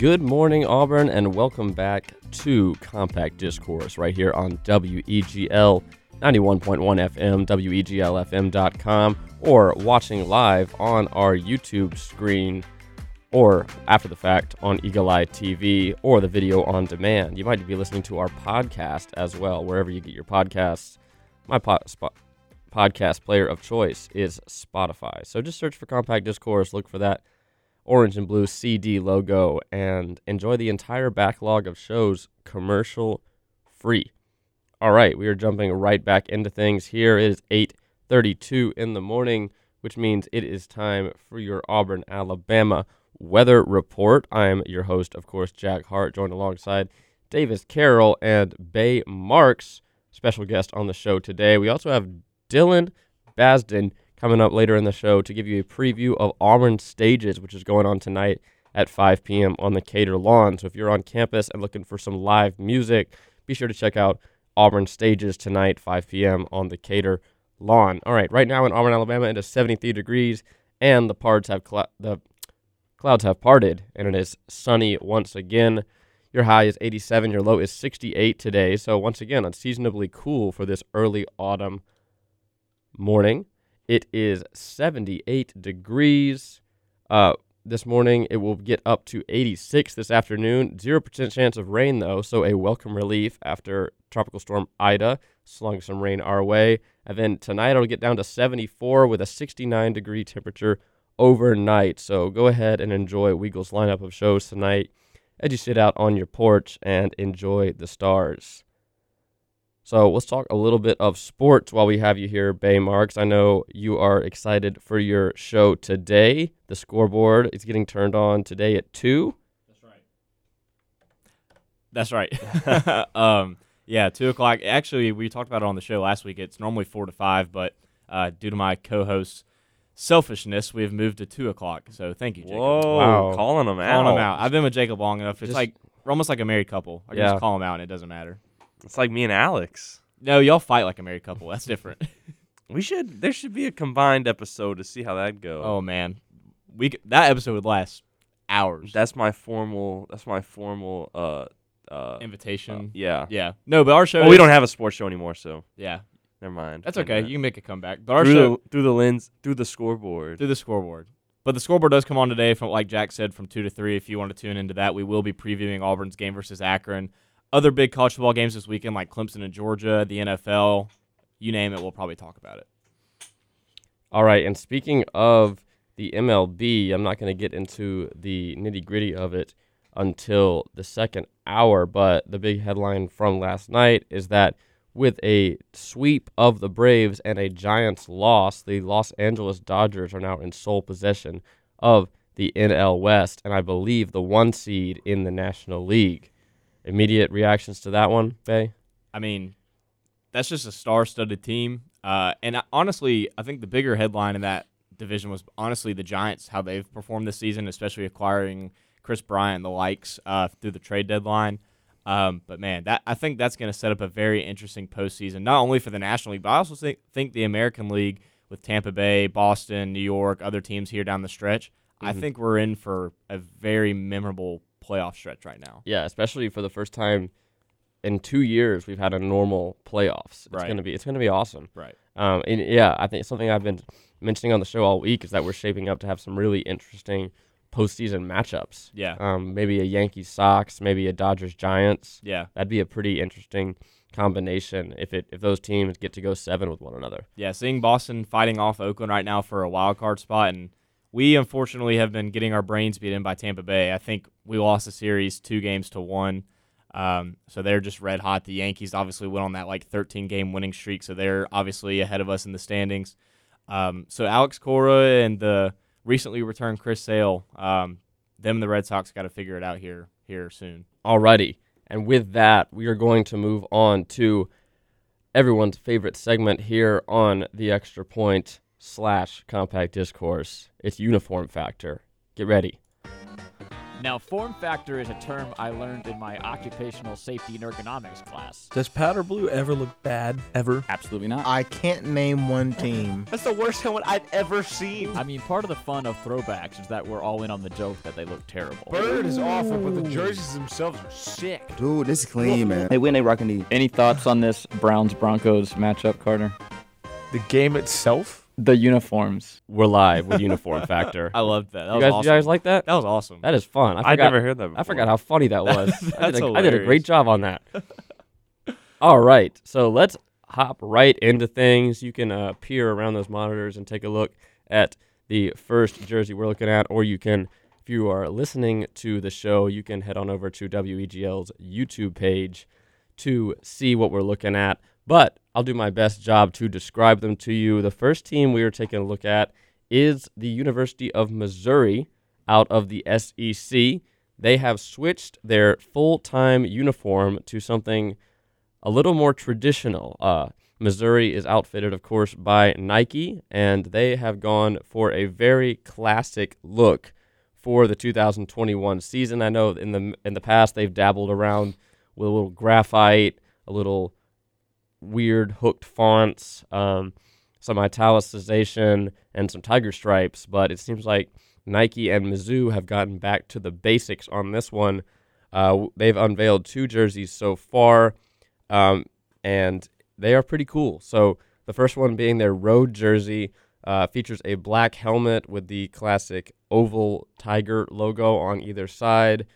Good morning, Auburn, and welcome back to Compact Discourse right here on WEGL 91.1 FM, WEGLFM.com, or watching live on our YouTube screen or after the fact on Eagle Eye TV or the video on demand. You might be listening to our podcast as well, wherever you get your podcasts. My po- spot podcast player of choice is Spotify. So just search for Compact Discourse, look for that orange and blue CD logo, and enjoy the entire backlog of shows commercial free. All right, we are jumping right back into things. Here it is 8:32 in the morning, which means it is time for your Auburn, Alabama weather report. I am your host, of course, Jack Hart, joined alongside Davis Carroll and Bay Marks, special guest on the show today. We also have Dylan Basden coming up later in the show to give you a preview of Auburn Stages, which is going on tonight at 5 p.m. on the Cater lawn. So if you're on campus and looking for some live music, be sure to check out Auburn Stages tonight, 5 p.m. on the Cater lawn. All right, right now in Auburn, Alabama, it is 73 degrees, and the parts have cl- the clouds have parted, and it is sunny once again. Your high is 87, your low is 68 today. So once again, unseasonably cool for this early autumn morning. It is 78 degrees. Uh, this morning it will get up to 86 this afternoon. 0% chance of rain though, so a welcome relief after Tropical Storm Ida slung some rain our way. And then tonight it'll get down to 74 with a 69 degree temperature overnight. So go ahead and enjoy Weagle's lineup of shows tonight as you sit out on your porch and enjoy the stars. So let's talk a little bit of sports while we have you here, Bay Marks. I know you are excited for your show today. The scoreboard is getting turned on today at 2. That's right. That's right. um, yeah, two o'clock. Actually, we talked about it on the show last week. It's normally four to five, but uh, due to my co-host's selfishness, we have moved to two o'clock. So thank you, Jacob. Whoa, Wow. calling them out. Calling him out. I've been with Jacob long enough. It's Just- like we're almost like a married couple. I can Yeah. just call him out, and it doesn't matter. It's like me and Alex. No, y'all fight like a married couple. That's different. We should. There should be a combined episode to see how that goes. oh man, we that episode would last hours. that's my formal. That's my formal. Uh. Uh. invitation. yeah. yeah. No, but our show. Well, we don't have a sports show anymore, so Yeah, never mind. that's okay. that. You can make a comeback. But our through show the through the lens through the scoreboard. through the scoreboard. But the scoreboard does come on today from like Jack said from two to three. If you want to tune into that, we will be previewing Auburn's game versus Akron. Other big college football games this weekend, like Clemson and Georgia, the NFL, you name it, we'll probably talk about it. All right, and speaking of the MLB, I'm not going to get into the nitty gritty of it until the second hour, but the big headline from last night is that with a sweep of the Braves and a Giants loss, the Los Angeles Dodgers are now in sole possession of the NL West, and I believe the one seed in the National League. Immediate reactions to that one, Bay? I mean, that's just a star-studded team. Uh, and I, honestly, I think the bigger headline in that division was honestly the Giants, how they've performed this season, especially acquiring Kris Bryant the likes uh, through the trade deadline. Um, but man, that I think that's going to set up a very interesting postseason, not only for the National League, but I also think, think the American League with Tampa Bay, Boston, New York, other teams here down the stretch. I Mhm. think we're in for a very memorable playoff stretch right now. Yeah, especially for the first time in two years, we've had a normal playoffs. It's Right. gonna be it's gonna be awesome. Right. Um, and yeah, I think something I've been mentioning on the show all week is that we're shaping up to have some really interesting postseason matchups. Yeah. Um, maybe a Yankees Sox, maybe a Dodgers Giants. Yeah. That'd be a pretty interesting combination if it if those teams get to go seven with one another. Yeah, seeing Boston fighting off Oakland right now for a wild card spot, and we unfortunately have been getting our brains beat in by Tampa Bay. I think we lost the series two games to one, um, so they're just red hot. The Yankees obviously went on that like 13 game winning streak, so they're obviously ahead of us in the standings. Um, so Alex Cora and the recently returned Chris Sale, um, them and the Red Sox got to figure it out here here soon. Alrighty. And with that, we are going to move on to everyone's favorite segment here on the Extra Point slash Compact Discourse. It's Uniform Factor. Get ready. Now, form factor is a term I learned in my occupational safety and ergonomics class. Does powder blue ever look bad? Ever? Absolutely not. I can't name one team. That's the worst helmet I've ever seen. I mean, part of the fun of throwbacks is that we're all in on the joke that they look terrible. Bird is awful, but the jerseys themselves are sick. Dude, this is clean, man. Hey, when they rocking these? Any thoughts on this Browns Broncos matchup, Carter? The game itself? The uniforms. We're live with Uniform Factor. I loved that. That you was guys, awesome. you guys like that? that was awesome. That is fun. I I forgot, never heard that. Before. I forgot how funny that was. I, did a, I did a great job on that. All right, so let's hop right into things. You can uh, peer around those monitors and take a look at the first jersey we're looking at, or you can, if you are listening to the show, you can head on over to WEGL's YouTube page to see what we're looking at. But I'll do my best job to describe them to you. The first team we are taking a look at is the University of Missouri out of the SEC. They have switched their full time uniform to something a little more traditional. Uh, Missouri is outfitted, of course, by Nike, and they have gone for a very classic look for the 2021 season. I know in the in the past they've dabbled around with a little graphite, a little weird hooked fonts, um, some italicization, and some tiger stripes. But it seems like Nike and Mizzou have gotten back to the basics on this one. Uh, they've unveiled two jerseys so far, um, and they are pretty cool. So the first one being their road jersey uh, features a black helmet with the classic oval tiger logo on either side,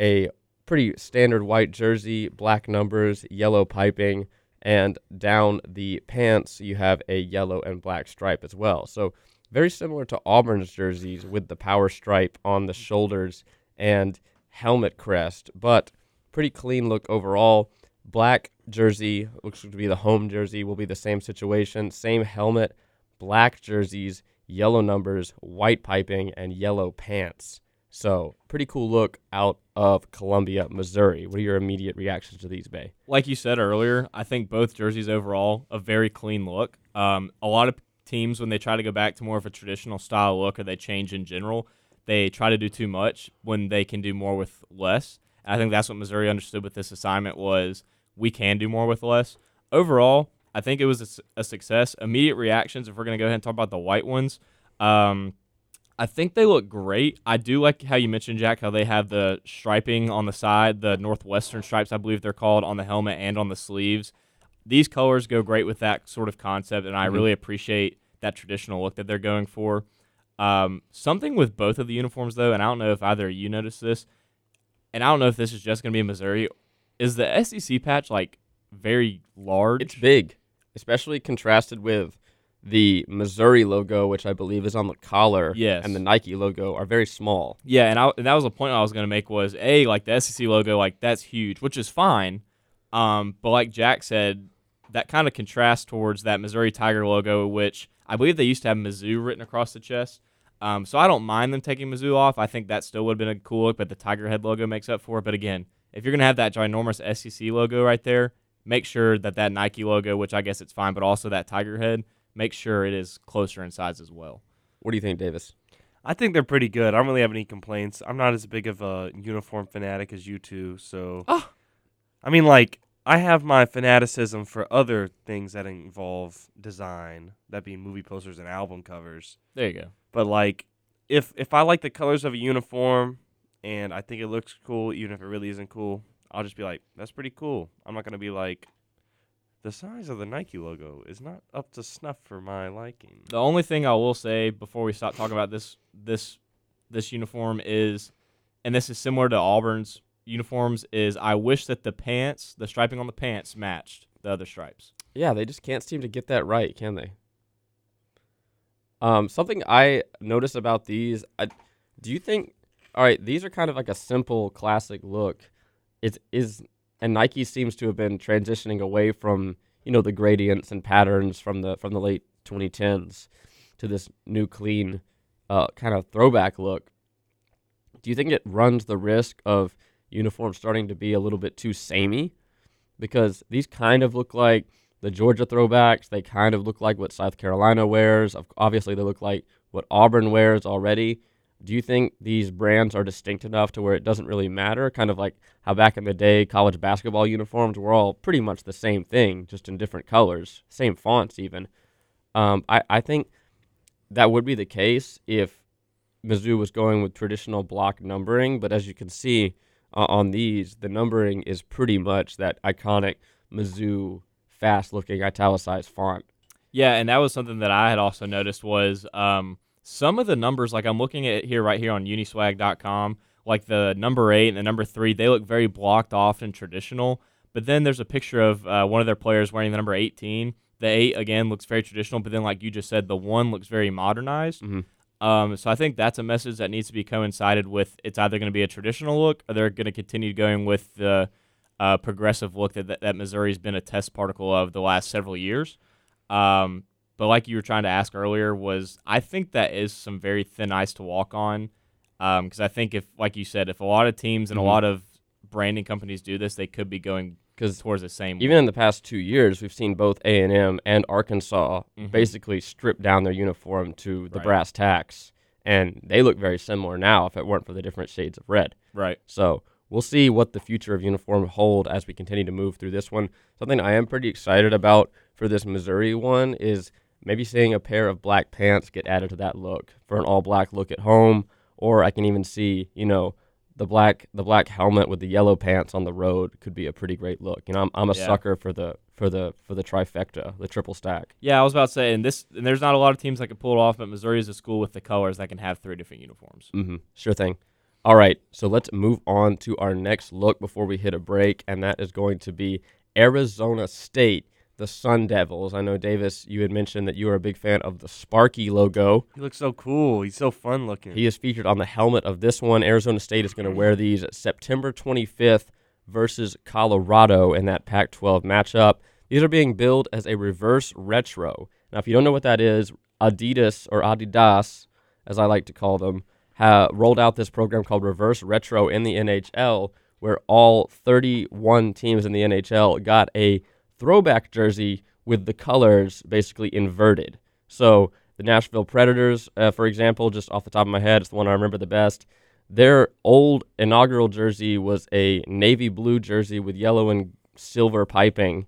a pretty standard white jersey, black numbers, yellow piping, and down the pants you have a yellow and black stripe as well. So very similar to Auburn's jerseys with the power stripe on the shoulders and helmet crest, but pretty clean look overall. Black jersey looks to be the home jersey, will be the same situation, same helmet, black jerseys, yellow numbers, white piping, and yellow pants. So, pretty cool look out of Columbia, Missouri. What are your immediate reactions to these, Bay? like you said earlier, I think both jerseys overall a very clean look. Um, a lot of teams when they try to go back to more of a traditional style look or they change in general, they try to do too much when they can do more with less. And I think that's what Missouri understood with this assignment was we can do more with less. Overall, I think it was a success. Immediate reactions, if we're going to go ahead and talk about the white ones, um, I think they look great. I do like how you mentioned, Jack, how they have the striping on the side, the Northwestern stripes, I believe they're called, on the helmet and on the sleeves. These colors go great with that sort of concept, and I Mhm. really appreciate that traditional look that they're going for. Um, something with both of the uniforms, though, and I don't know if either of you noticed this, and I don't know if this is just going to be in Missouri, is the SEC patch like very large? It's big, especially contrasted with the Missouri logo, which I believe is on the collar, Yes. and the Nike logo are very small. Yeah, and, I, and that was a point I was going to make was a like the SEC logo, like that's huge, which is fine. Um, but like Jack said, that kind of contrasts towards that Missouri Tiger logo, which I believe they used to have Mizzou written across the chest. Um, so I don't mind them taking Mizzou off. I think that still would have been a cool look, but the Tiger head logo makes up for it. But again, if you're gonna have that ginormous SEC logo right there, make sure that that Nike logo, which I guess it's fine, but also that Tiger head, make sure it is closer in size as well. What do you think, Davis? I think they're pretty good. I don't really have any complaints. I'm not as big of a uniform fanatic as you two, so Oh. I mean like I have my fanaticism for other things that involve design, that being movie posters and album covers. There you go. But like if if I like the colors of a uniform and I think it looks cool even if it really isn't cool, I'll just be like that's pretty cool. I'm not going to be like the size of the Nike logo is not up to snuff for my liking. The only thing I will say before we stop talking about this this this uniform is, and this is similar to Auburn's uniforms, is I wish that the pants, the striping on the pants, matched the other stripes. Yeah, they just can't seem to get that right, can they? Um, something I noticed about these, I, do you think? All right, these are kind of like a simple, classic look. It is, and Nike seems to have been transitioning away from you know the gradients and patterns from the from the late 2010s to this new, clean, uh, kind of throwback look. Do you think it runs the risk of uniforms starting to be a little bit too samey? Because these kind of look like the Georgia throwbacks. They kind of look like what South Carolina wears. Obviously, they look like what Auburn wears already. Do you think these brands are distinct enough to where it doesn't really matter? Kind of like how back in the day, college basketball uniforms were all pretty much the same thing, just in different colors, same fonts even. Um, I, I think that would be the case if Mizzou was going with traditional block numbering. But as you can see uh, on these, the numbering is pretty much that iconic Mizzou fast looking italicized font. Yeah, and that was something that I had also noticed was um, some of the numbers, like I'm looking at here right here on uniswag.com, like the number eight and the number three, they look very blocked off and traditional. But then there's a picture of uh, one of their players wearing the number 18. The eight again looks very traditional, but then like you just said, the one looks very modernized. Mhm. Um, so I think that's a message that needs to be coincided with. It's either going to be a traditional look, or they're going to continue going with the uh, progressive look that, that that Missouri's been a test particle of the last several years. Um, but like you were trying to ask earlier, was I think that is some very thin ice to walk on. Because I think if, like you said, if a lot of teams and Mhm. a lot of branding companies do this, they could be going Because towards the same. even in the past two years, we've seen both A and M and Arkansas Mhm. basically strip down their uniform to the Right. brass tacks, and they look very similar now. If it weren't for the different shades of red, right. so we'll see what the future of uniform hold as we continue to move through this one. Something I am pretty excited about for this Missouri one is maybe seeing a pair of black pants get added to that look for an all black look at home, or I can even see you know the black the black helmet with the yellow pants on the road could be a pretty great look. You know, I'm, I'm a Yeah. sucker for the for the for the trifecta, the triple stack. Yeah, I was about to say, and this, and there's not a lot of teams that can pull it off, but Missouri is a school with the colors that can have three different uniforms. Mm-hmm. Sure thing. All right, so let's move on to our next look before we hit a break, and that is going to be Arizona State, the Sun Devils. I know Davis, you had mentioned that you are a big fan of the Sparky logo. He looks so cool. He's so fun looking. He is featured on the helmet of this one. Arizona State is going to wear these September 25th versus Colorado in that Pac 12 matchup. These are being billed as a reverse retro. Now, if you don't know what that is, Adidas or Adidas, as I like to call them, ha- rolled out this program called Reverse Retro in the NHL, where all 31 teams in the NHL got a throwback jersey with the colors basically inverted. So the Nashville Predators, uh, for example, just off the top of my head, it's the one I remember the best. Their old inaugural jersey was a navy blue jersey with yellow and silver piping.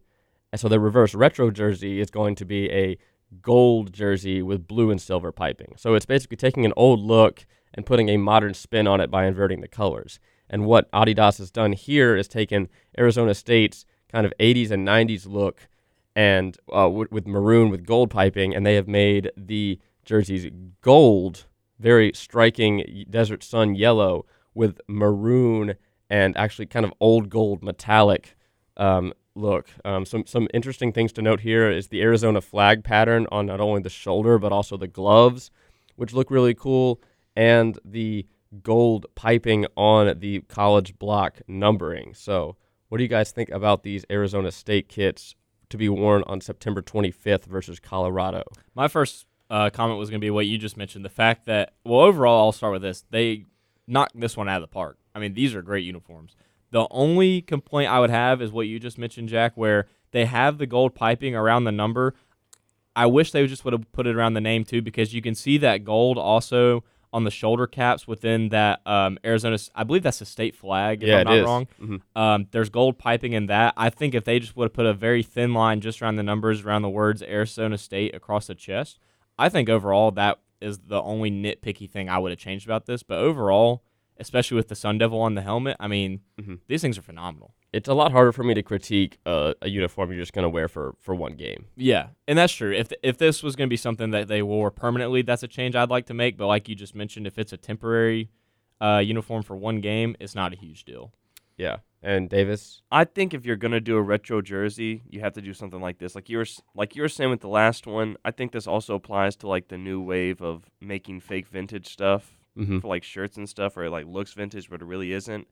And so their reverse retro jersey is going to be a gold jersey with blue and silver piping. So it's basically taking an old look and putting a modern spin on it by inverting the colors. And what Adidas has done here is taken Arizona State's kind of 80s and 90s look and uh, with, with maroon with gold piping, and they have made the jerseys gold, very striking desert sun yellow with maroon and actually kind of old gold metallic um, look. Um, some some interesting things to note here is the Arizona flag pattern on not only the shoulder but also the gloves, which look really cool, and the gold piping on the college block numbering. So, what do you guys think about these Arizona State kits to be worn on September 25th versus Colorado. My first uh, comment was going to be what you just mentioned. The fact that, well, overall, I'll start with this. They knocked this one out of the park. I mean, these are great uniforms. The only complaint I would have is what you just mentioned, Jack, where they have the gold piping around the number. I wish they just would have put it around the name too, because you can see that gold also on the shoulder caps within that um, Arizona. I believe that's a state flag. If Yeah, I'm it not is. wrong. Mhm. Um, there's gold piping in that. I think if they just would have put a very thin line just around the numbers, around the words Arizona State across the chest, I think overall that is the only nitpicky thing I would have changed about this. But overall, especially with the Sun Devil on the helmet, I mean, Mhm. these things are phenomenal. It's a lot harder for me to critique uh, a uniform you're just going to wear for, for one game. Yeah, and that's true. If if this was going to be something that they wore permanently, that's a change I'd like to make. But like you just mentioned, if it's a temporary uh, uniform for one game, it's not a huge deal. Yeah. And Davis, I think if you're gonna do a retro jersey, you have to do something like this. Like you were like you were saying with the last one, I think this also applies to like the new wave of making fake vintage stuff Mhm. for like shirts and stuff, or it like looks vintage but it really isn't.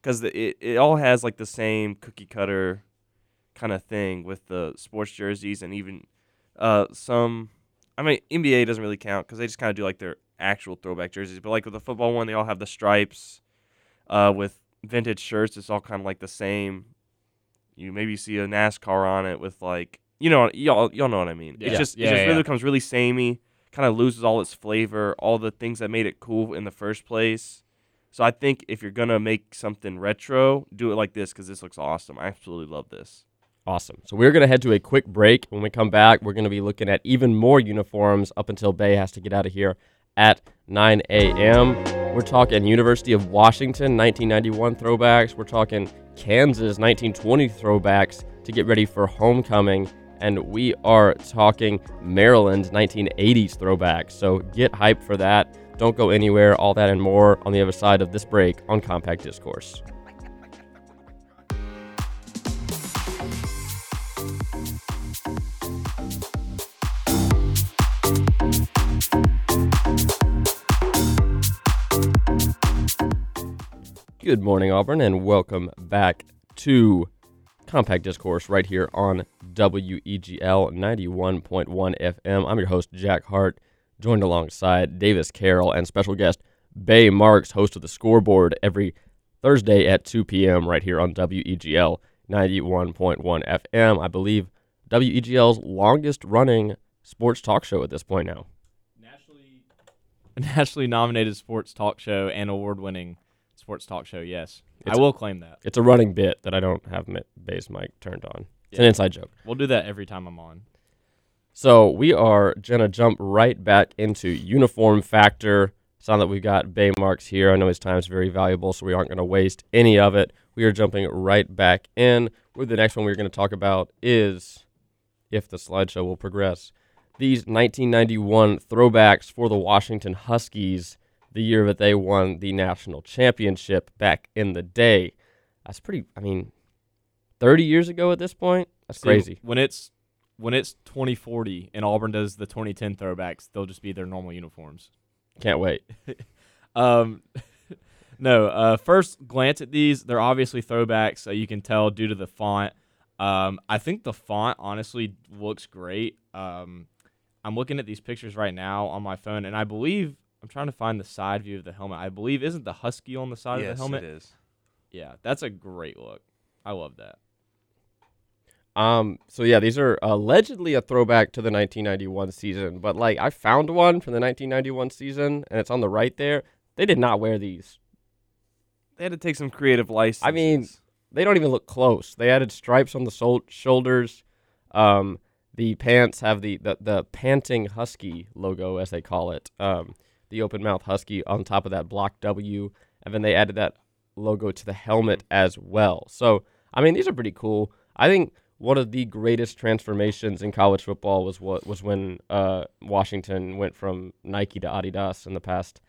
Because it it all has like the same cookie cutter kind of thing with the sports jerseys and even uh some. I mean NBA doesn't really count because they just kind of do like their actual throwback jerseys. But like with the football one, they all have the stripes. Uh, with vintage shirts, it's all kind of like the same. You maybe see a NASCAR on it with like you know y'all y'all know what I mean. Yeah. It's just Yeah, it just yeah, really becomes really samey. Kind of loses all its flavor, all the things that made it cool in the first place. So I think if you're gonna make something retro, do it like this because this looks awesome. I absolutely love this. awesome. So we're to head to a quick break. When we come back, we're to be looking at even more uniforms up until Bay has to get out of here at 9 a.m. We're talking University of Washington 1991 throwbacks. We're talking Kansas 1920 throwbacks to get ready for homecoming. And we are talking Maryland 1980s throwbacks. So get hyped for that. Don't go anywhere. All that and more on the other side of this break on Compact Discourse. Good morning, Auburn, and welcome back to Compact Discourse right here on WEGL 91.1 FM. I'm your host, Jack Hart, joined alongside Davis Carroll and special guest Bay Marks, host of the scoreboard every Thursday at 2 p.m. right here on WEGL 91.1 FM. I believe WEGL's longest running sports talk show at this point now. Nationally, nationally nominated sports talk show and award-winning sports talk show. Yes, It's- I will claim that. It's a running bit that I don't have bass mic turned on. It's an inside joke. We'll do that every time I'm on. So we are gonna jump right back into uniform factor. Sound that we've got Bay Marks here. I know his time is very valuable, so we aren't gonna waste any of it. We are jumping right back in. With the next one we're gonna talk about is if the slideshow will progress. These 1991 throwbacks for the Washington Huskies, the year that they won the national championship back in the day. That's pretty. I mean, 30 years ago at this point. That's See, crazy. When it's when it's 2040 and Auburn does the 2010 throwbacks, they'll just be their normal uniforms. Can't wait. Um, no, uh, first glance at these, they're obviously throwbacks. So you can tell due to the font. Um, I think the font honestly looks great. Um, I'm looking at these pictures right now on my phone, and I believe I'm trying to find the side view of the helmet. I believe isn't the husky on the side of the helmet? Yes, it is. Yeah, that's a great look. I love that. Um. So yeah, these are allegedly a throwback to the 1991 season, but like I found one from the 1991 season, and it's on the right there. They did not wear these. They had to take some creative licenses. I mean, They don't even look close. They added stripes on the sol- shoulders. Um, the pants have the, the the panting husky logo, as they call it. Um, the open mouth husky on top of that block W, and then they added that logo to the helmet as well. So I mean, these are pretty cool. I think one of the greatest transformations in college football was what was when uh, Washington went from Nike to Adidas in the past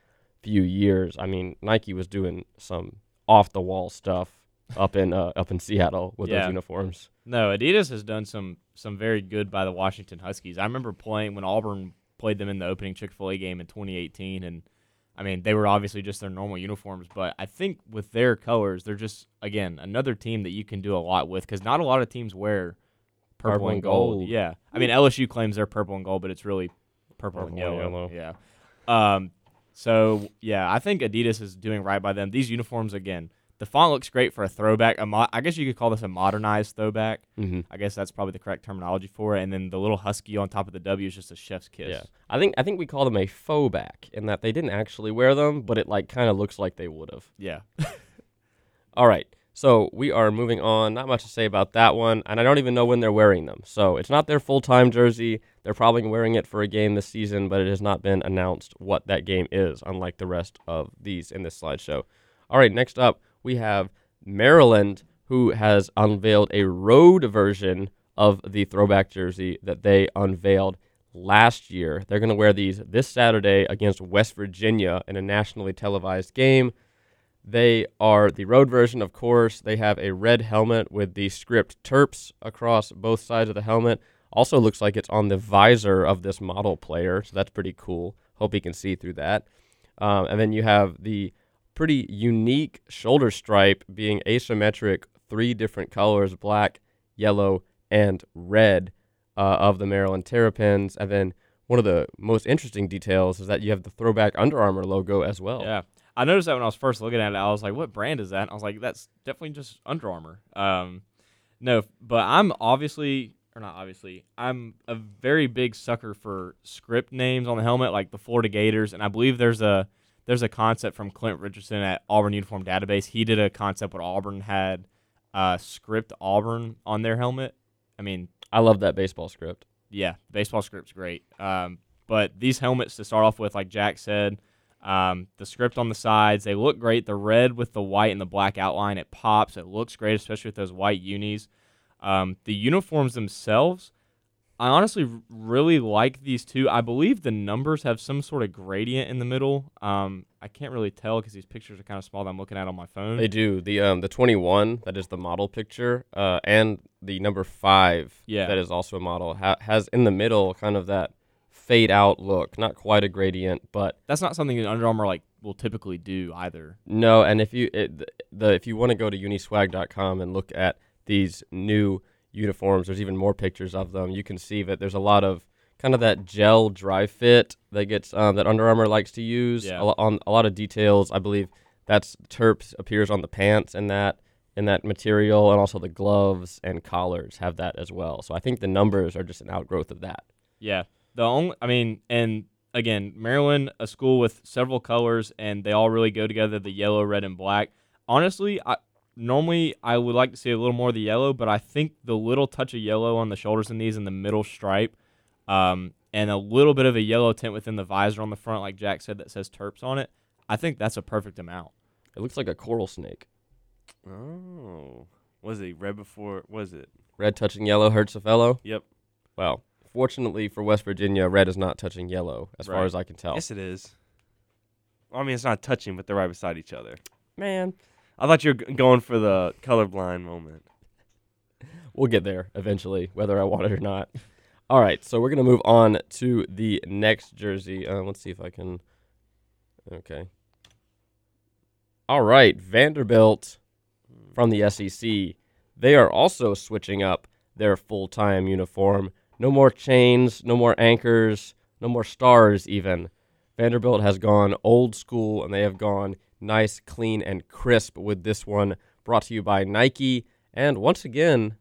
few years. I mean, Nike was doing some off the wall stuff up in uh, up in Seattle with Yeah. those uniforms. No, Adidas has done some some very good by the Washington Huskies. I remember playing when Auburn played them in the opening Chick Fil A game in 2018, and I mean they were obviously just their normal uniforms, but I think with their colors, they're just again another team that you can do a lot with because not a lot of teams wear purple, Purple and gold. gold. Yeah, I mean LSU claims they're purple and gold, but it's really purple, and Purple and yellow. yellow. Yeah. Um. So yeah, I think Adidas is doing right by them. These uniforms again, the font looks great for a throwback. A mo- I guess you could call this a modernized throwback. Mm-hmm. I guess that's probably the correct terminology for it. And then the little husky on top of the W is just a chef's kiss. Yeah, I think I think we call them a faux back in that they didn't actually wear them, but it like kind of looks like they would have. Yeah. All right, so we are moving on. Not much to say about that one, and I don't even know when they're wearing them. So it's not their full time jersey. They're probably wearing it for a game this season, but it has not been announced what that game is. Unlike the rest of these in this slideshow. All right, next up we have Maryland, who has unveiled a road version of the throwback jersey that they unveiled last year. They're going to wear these this Saturday against West Virginia in a nationally televised game. They are the road version, of course. They have a red helmet with the script Terps across both sides of the helmet. Also looks like it's on the visor of this model player, so that's pretty cool. Hope you can see through that. Um, and then you have the pretty unique shoulder stripe being asymmetric, three different colors black, yellow, and red uh, of the Maryland Terrapins. And then one of the most interesting details is that you have the throwback Under Armour logo as well. Yeah. I noticed that when I was first looking at it, I was like, "What brand is that?" And I was like, "That's definitely just Under Armour." Um, no, but I'm obviously, or not obviously, I'm a very big sucker for script names on the helmet, like the Florida Gators, and I believe there's a there's a concept from Clint Richardson at Auburn Uniform Database. He did a concept where Auburn had uh, script Auburn on their helmet. I mean, I love that baseball script. yeah, baseball script's great. Um, but these helmets to start off with, like Jack said, um, the script on the sides, they look great. The red with the white and the black outline, it pops. It looks great, especially with those white unis. Um, the uniforms themselves, I honestly really like these two. I believe the numbers have some sort of gradient in the middle. Um, I can't really tell because these pictures are kind of small that I'm looking at on my phone. They do the um the 21 that is the model picture, uh, and the number five Yeah. that is also a model ha- has in the middle kind of that fade out look. Not quite a gradient, but That's not something that Under Armour like will typically do either. No, and if you it, th- the if you want to go to uniswag.com and look at these new uniforms, there's even more pictures of them. You can see that there's a lot of kind of that gel dry fit that gets um, that Under Armour likes to use. Yeah. A, on a lot of details, I believe that's Terps appears on the pants and that in that material, and also the gloves and collars have that as well. So I think the numbers are just an outgrowth of that. Yeah. The only, I mean, and again, Maryland, a school with several colors, and they all really go together the yellow, red, and black. Honestly, I normally I would like to see a little more of the yellow, but I think the little touch of yellow on the shoulders and these in the middle stripe, um, and a little bit of a yellow tint within the visor on the front, like Jack said, that says Terps on it. I think that's a perfect amount. It looks like a coral snake. Oh, was it red before? Was it? Red touching yellow hurts a fellow. Yep. Well, fortunately for West Virginia, red is not touching yellow, as far as I can tell. Yes, it is. I mean, it's not touching, but they're right beside each other. Man, I thought you were going for the colorblind moment. we'll get there eventually, whether I want it or not. All right, so we're gonna move on to the next jersey. Uh, let's see if I can. Okay. All right, Vanderbilt from the SEC. They are also switching up their full-time uniform. No more chains, no more anchors, no more stars. Even Vanderbilt has gone old school, and they have gone nice, clean, and crisp with this one. Brought to you by Nike, and once again,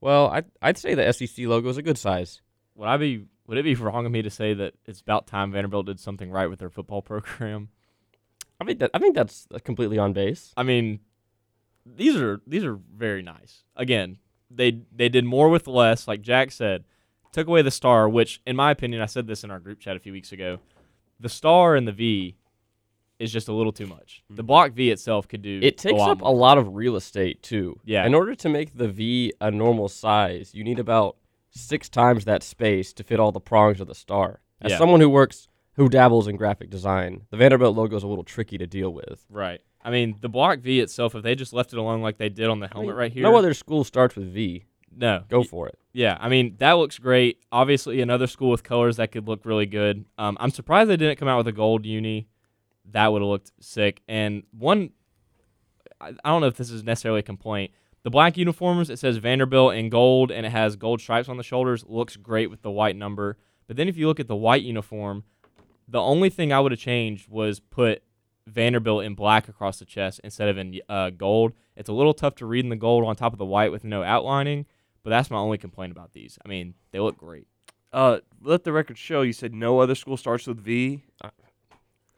well, I'd, I'd say the SEC logo is a good size. Would I be? Would it be wrong of me to say that it's about time Vanderbilt did something right with their football program? I think that I think that's uh, completely on base. I mean, these are these are very nice. Again, they they did more with less, like Jack said. Took away the star, which, in my opinion, I said this in our group chat a few weeks ago. The star and the V is just a little too much. The block V itself could do. It takes lot up more. a lot of real estate too. Yeah. In order to make the V a normal size, you need about six times that space to fit all the prongs of the star. As Yeah. someone who works who dabbles in graphic design, the Vanderbilt logo is a little tricky to deal with. Right. I mean, the block V itself, if they just left it alone like they did on the helmet right here, No other school starts with V. no, Go for it. Yeah, I mean that looks great. Obviously, another school with colors that could look really good. Um, I'm surprised they didn't come out with a gold uni. That would have looked sick. And one, I, I don't know if this is necessarily a complaint, The black uniforms, it says Vanderbilt in gold and it has gold stripes on the shoulders. Looks great with the white number. But then if you look at the white uniform, the only thing I would have changed was put Vanderbilt in black across the chest instead of in uh, gold. It's a little tough to read in the gold on top of the white with no outlining, but that's my only complaint about these. I mean, they look great. Uh, let the record show you said no other school starts with V.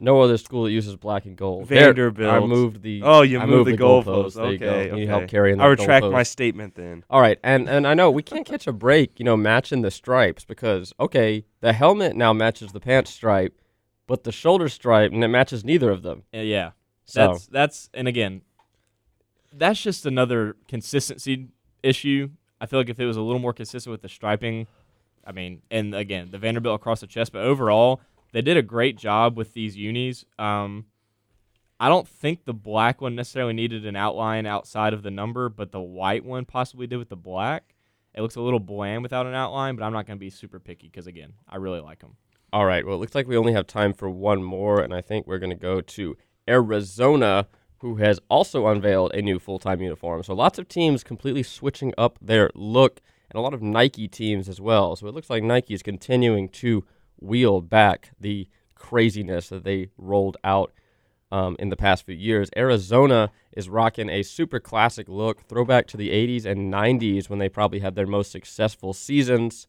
No other school that uses black and gold. There- I moved the. Oh, you I moved the goalpost. goalpost. There you go. Okay, You need okay. help carrying I retract goalpost. my statement then. All right, and and I know we can't catch a break, you know, matching the stripes because okay, the helmet now matches the pants stripe, but the shoulder stripe and it matches neither of them. Uh, yeah. So That's that's and again, that's just another consistency issue. I feel like if it was a little more consistent with the striping, I mean, and again, the Vanderbilt across the chest, but overall, they did a great job with these unis. Um, I don't think the black one necessarily needed an outline outside of the number, but the white one possibly did with the black. It looks a little bland without an outline, but I'm not going to be super picky because again, I really like them. all right, well, it looks like we only have time for one more, and I think we're going to go to Arizona, who has also unveiled a new full-time uniform. So lots of teams completely switching up their look, and a lot of Nike teams as well. So it looks like Nike is continuing to wheel back the craziness that they rolled out um, in the past few years. Arizona is rocking a super classic look, throwback to the 80s and 90s when they probably had their most successful seasons.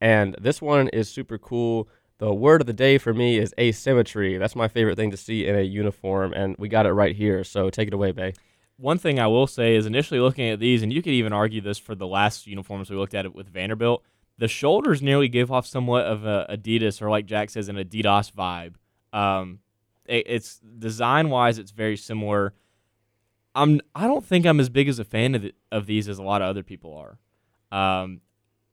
And this one is super cool. The word of the day for me is asymmetry. That's my favorite thing to see in a uniform, and we got it right here. So take it away, Bay. One thing I will say is initially looking at these, and you could even argue this for the last uniforms we looked at it with Vanderbilt, the shoulders nearly give off somewhat of a Adidas or like Jack says, an Adidas vibe. Um, it, it's design wise, it's very similar. I'm I don't think I'm as big as a fan of, the, of these as a lot of other people are. Um,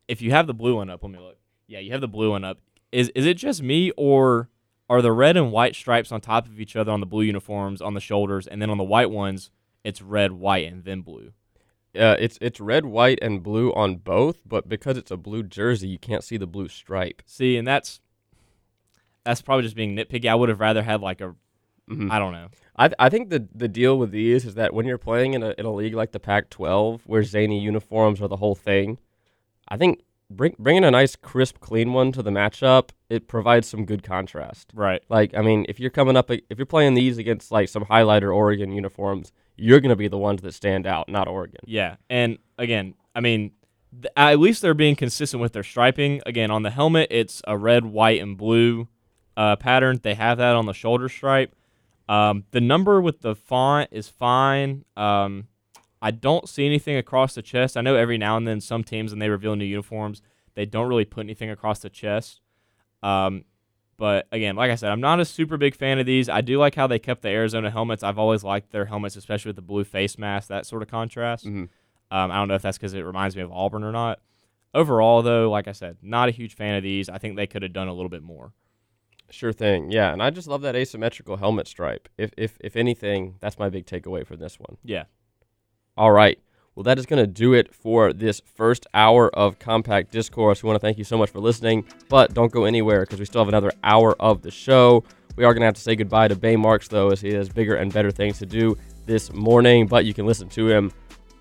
if you have the blue one up, let me look. Yeah, you have the blue one up. Is is it just me or are the red and white stripes on top of each other on the blue uniforms on the shoulders, and then on the white ones it's red, white, and then blue? Uh, it's it's red, white, and blue on both, but because it's a blue jersey, you can't see the blue stripe. See, and that's that's probably just being nitpicky. I would have rather had like a Mhm. I don't know. I, th- I think the the deal with these is that when you're playing in a in a league like the Pac-12, where zany uniforms are the whole thing, I think bring bringing a nice crisp, clean one to the matchup, it provides some good contrast. Right. Like I mean, if you're coming up, if you're playing these against like some highlighter Oregon uniforms, you're gonna be the ones that stand out, not Oregon. Yeah, and again, I mean, th- at least they're being consistent with their striping. Again, on the helmet, it's a red, white, and blue uh, pattern. They have that on the shoulder stripe. Um, the number with the font is fine. Um, I don't see anything across the chest. I know every now and then some teams, when they reveal new uniforms, they don't really put anything across the chest. Um, but again, like I said, I'm not a super big fan of these. I do like how they kept the Arizona helmets. I've always liked their helmets, especially with the blue face mask, that sort of contrast. Mhm. Um, I don't know if that's because it reminds me of Auburn or not. Overall, though, like I said, not a huge fan of these. I think they could have done a little bit more. Sure thing, yeah. And I just love that asymmetrical helmet stripe. If if if anything, that's my big takeaway from this one. Yeah. All right. Well, that is going to do it for this first hour of Compact Discourse. We want to thank you so much for listening, but don't go anywhere because we still have another hour of the show. We are going to have to say goodbye to Bay Marks, though, as he has bigger and better things to do this morning, but you can listen to him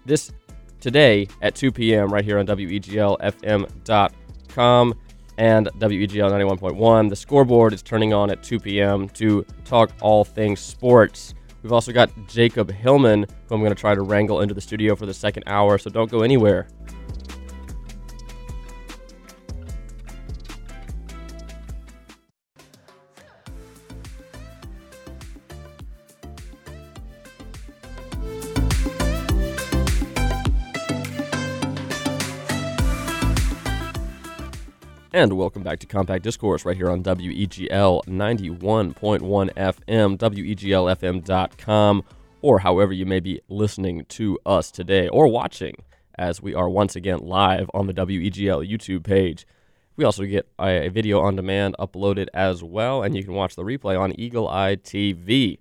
this today at 2 p.m. right here on WEGLFM.com and WEGL 91.1. The scoreboard is turning on at 2 p.m. to talk all things sports. We've also got Jacob Hillman, who I'm going to try to wrangle into the studio for the second hour, so don't go anywhere. And welcome back to Compact Discourse right here on WEGL 91.1 FM, WEGLFM.com, or however you may be listening to us today or watching as we are once again live on the WEGL YouTube page. We also get a video on demand uploaded as well, and you can watch the replay on Eagle Eye TV.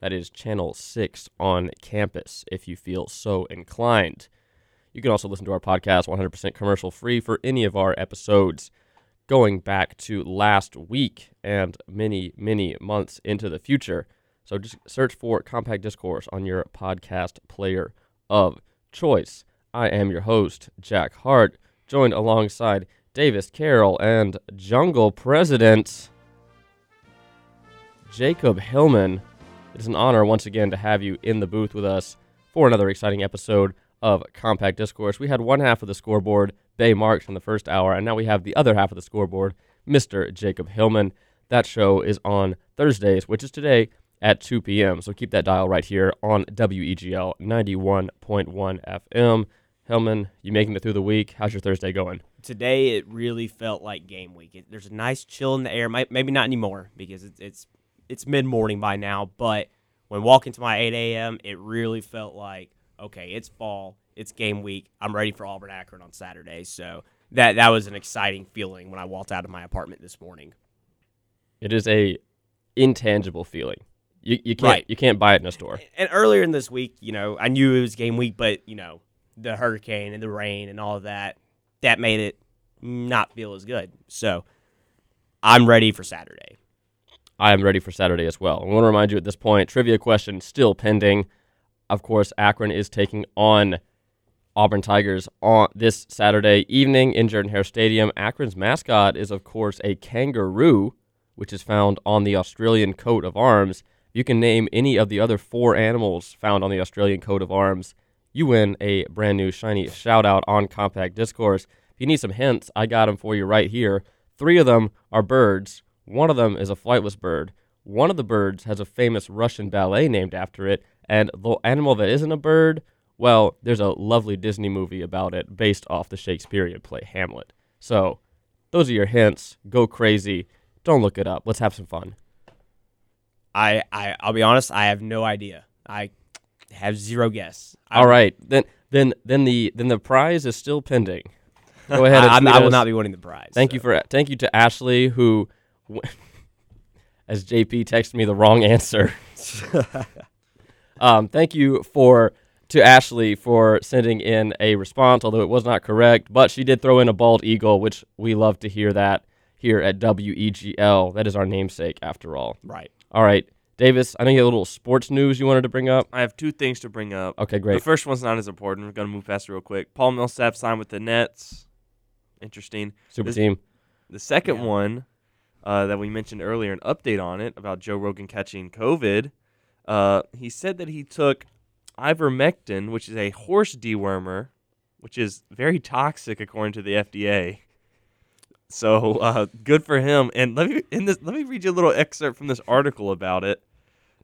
That is channel 6 on campus if you feel so inclined. You can also listen to our podcast 100% commercial free for any of our episodes going back to last week and many, many months into the future. So just search for Compact Discourse on your podcast player of choice. I am your host, Jack Hart, joined alongside Davis Carroll and Jungle President Jacob Hillman. It is an honor once again to have you in the booth with us for another exciting episode of Compact Discourse. We had one half of the scoreboard, Bay Marks, in the first hour, and now we have the other half of the scoreboard, Mr. Jacob Hillman. That show is on Thursdays, which is today at 2 p.m. So keep that dial right here on WEGL 91.1 FM. Hillman, you making it through the week? How's your Thursday going? today it really felt like game week. It, there's a nice chill in the air. Maybe not anymore because it's it's, it's mid morning by now. But when walking to my 8 a.m., it really felt like okay, it's fall, it's game week. I'm ready for Auburn Akron on Saturday. So that that was an exciting feeling when I walked out of my apartment this morning. It is a intangible feeling. You, you can't Right. you can't buy it in a store. And earlier in this week, you know, I knew it was game week, but you know, the hurricane and the rain and all of that, that made it not feel as good. So I'm ready for Saturday. I am ready for Saturday as well. I want to remind you at this point, trivia question still pending. Of course, Akron is taking on Auburn Tigers on this Saturday evening in Jordan Hare Stadium. Akron's mascot is, of course, a kangaroo, which is found on the Australian coat of arms. You can name any of the other four animals found on the Australian coat of arms. You win a brand new shiny shout out on Compact Discourse. If you need some hints, I got them for you right here. Three of them are birds. One of them is a flightless bird. One of the birds has a famous Russian ballet named after it. And the animal that isn't a bird, well, there's a lovely Disney movie about it based off the Shakespearean play Hamlet. So, those are your hints. Go crazy. Don't look it up. Let's have some fun. I, I I'll be honest, I have no idea. I have zero guess. I, All right, then then then the then the prize is still pending. Go ahead. And I, I will not be winning the prize. Thank you for thank you to Ashley who, as JP texted me the wrong answer. um, thank you for to Ashley for sending in a response, although it was not correct, but she did throw in a bald eagle, which we love to hear that here at WEGL. That is our namesake, after all. right. All right, Davis. I know you had a little sports news you wanted to bring up. I have two things to bring up. Okay, great. The first one's not as important. We're going to move fast real quick. Paul Millsap signed with the Nets. Interesting. Super this- team. The second Yeah. one uh, that we mentioned earlier, an update on it about Joe Rogan catching COVID. Uh, he said that he took ivermectin, which is a horse dewormer, which is very toxic according to the FDA. So uh, good for him. And let me in this, let me read you a little excerpt from this article about it.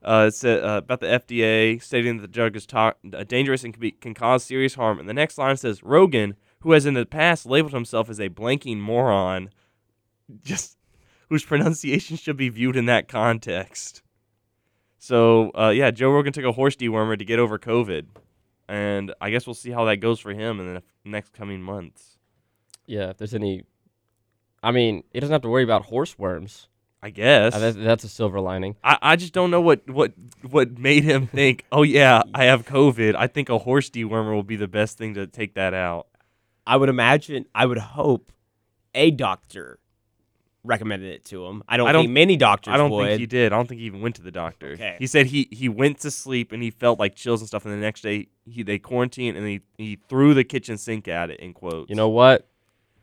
Uh, it said uh, about the FDA stating that the drug is to- uh, dangerous and can, be, can cause serious harm. And the next line says Rogan, who has in the past labeled himself as a blanking moron, just whose pronunciation should be viewed in that context. So uh, yeah, Joe Rogan took a horse dewormer to get over COVID, and I guess we'll see how that goes for him in the next coming months. Yeah, if there's any, I mean, he doesn't have to worry about horse worms. I guess. Uh, that's, that's a silver lining. I, I just don't know what, what what made him think, oh yeah, I have COVID. I think a horse dewormer will be the best thing to take that out. I would imagine. I would hope a doctor recommended it to him. I don't, I don't- think many doctors I don't would. think he did. I don't think he even went to the doctor. Okay. He said he, he went to sleep and he felt like chills and stuff, and the next day he they quarantined and he, he threw the kitchen sink at it in quotes. You know what?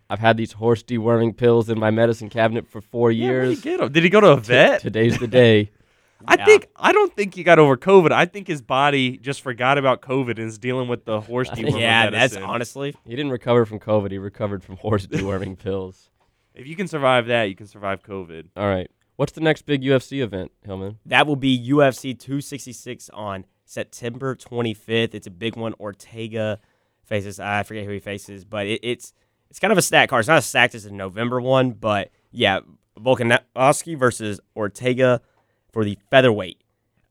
I've had these horse deworming pills in my medicine cabinet for four Yeah, where'd he years. get 'em? Did he go to a vet? Today's the day. I Yeah. think I don't think he got over COVID. I think his body just forgot about COVID and is dealing with the horse I think- dewormer yeah, that's honestly. He didn't recover from COVID. He recovered from horse deworming pills. If you can survive that, you can survive COVID. All right. What's the next big UFC event, Hillman? That will be UFC 266 on September 25th. It's a big one. Ortega faces. I forget who he faces, but it, it's it's kind of a stacked card. It's not a stack. It's a November one, but yeah, Volkanovski versus Ortega for the featherweight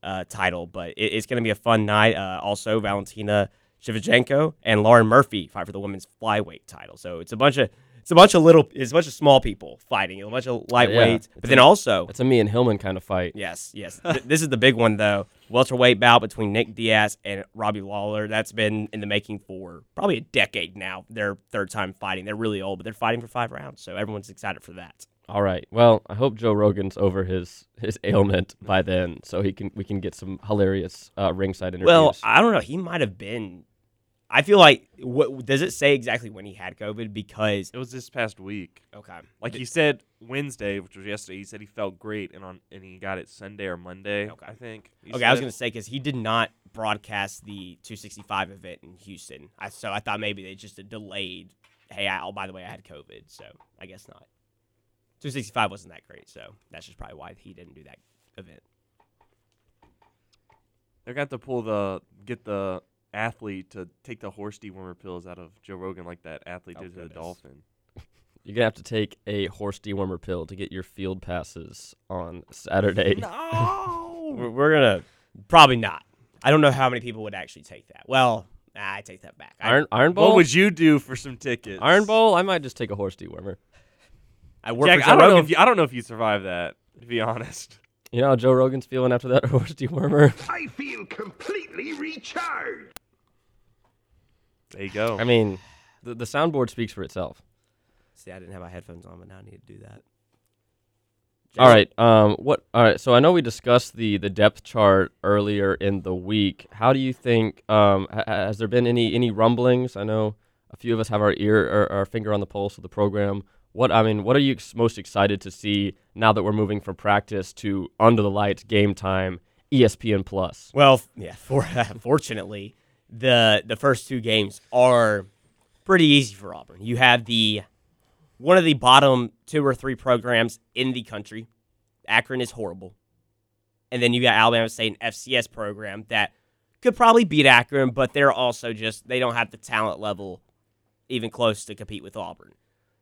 uh, title. But it, it's going to be a fun night. Uh, also, Valentina Shevchenko and Lauren Murphy fight for the women's flyweight title. So it's a bunch of it's a bunch of little it's a bunch of small people fighting, a bunch of lightweights, but then also It's a me and Hillman kind of fight. Yes, yes. Th- this is the big one though. Welterweight bout between Nick Diaz and Robbie Lawler. That's been in the making for probably a decade now. Their third time fighting. They're really old, but they're fighting for five rounds, so everyone's excited for that. All right. Well, I hope Joe Rogan's over his his ailment by then, so he can we can get some hilarious uh, ringside interviews. Well, I don't know. He might have been. I feel like what does it say exactly when he had COVID? Because It was this past week. okay, Like he said Wednesday, which was yesterday, he said he felt great, and on and he got it Sunday or Monday. Okay. I think. okay, I was gonna say because he did not broadcast the 265 event in Houston. I so I thought maybe they just delayed. Hey, I, oh by the way, I had COVID, so I guess not. 265 wasn't that great, so that's just probably why he didn't do that event. They're gonna have to pull the get the athlete to take the horse dewormer pills out of Joe Rogan like that athlete Oh, did to the dolphin. You're gonna have to take a horse dewormer pill to get your field passes on Saturday. We're, we're gonna probably not. I don't know how many people would actually take that. Well, nah, I take that back. I, Iron Iron Bowl. What would you do for some tickets? Iron Bowl. I might just take a horse dewormer. I work Jack, for I don't know if you, I don't know if you survive that. To be honest. You know how Joe Rogan's feeling after that horse dewormer. I feel completely recharged. There you go. I mean, the the soundboard speaks for itself. See, I didn't have my headphones on, but now I need to do that. All right. Um. What? All right. So I know we discussed the the depth chart earlier in the week. How do you think? Um. ha- has there been any any rumblings? I know a few of us have our ear or our finger on the pulse of the program. What I mean, what are you ex- most excited to see now that we're moving from practice to under the lights game time, ESPN Plus? Well, yeah. For fortunately, the the first two games are pretty easy for Auburn. You have the one of the bottom two or three programs in the country. Akron is horrible, and then you got Alabama State, an FCS program that could probably beat Akron, but they're also just they don't have the talent level even close to compete with Auburn.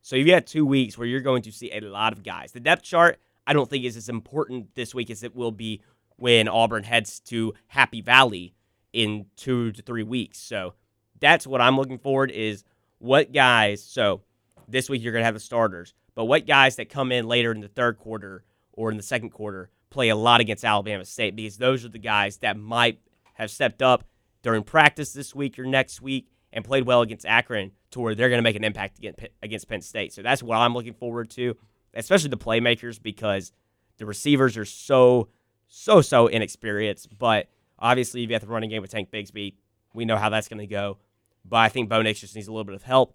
So you've got two weeks where you're going to see a lot of guys. The depth chart, I don't think is as important this week as it will be when Auburn heads to Happy Valley in two to three weeks. So that's what I'm looking forward is what guys. So this week you're to have the starters, but what guys that come in later in the third quarter or in the second quarter play a lot against Alabama State because those are the guys that might have stepped up during practice this week or next week and played well against Akron to where they're going to make an impact against Penn State. So that's what I'm looking forward to, especially the playmakers because the receivers are so so so inexperienced. But obviously, if you've got the running game with Tank Bigsby. We know how that's going to go. But I think Bo Nix just needs a little bit of help.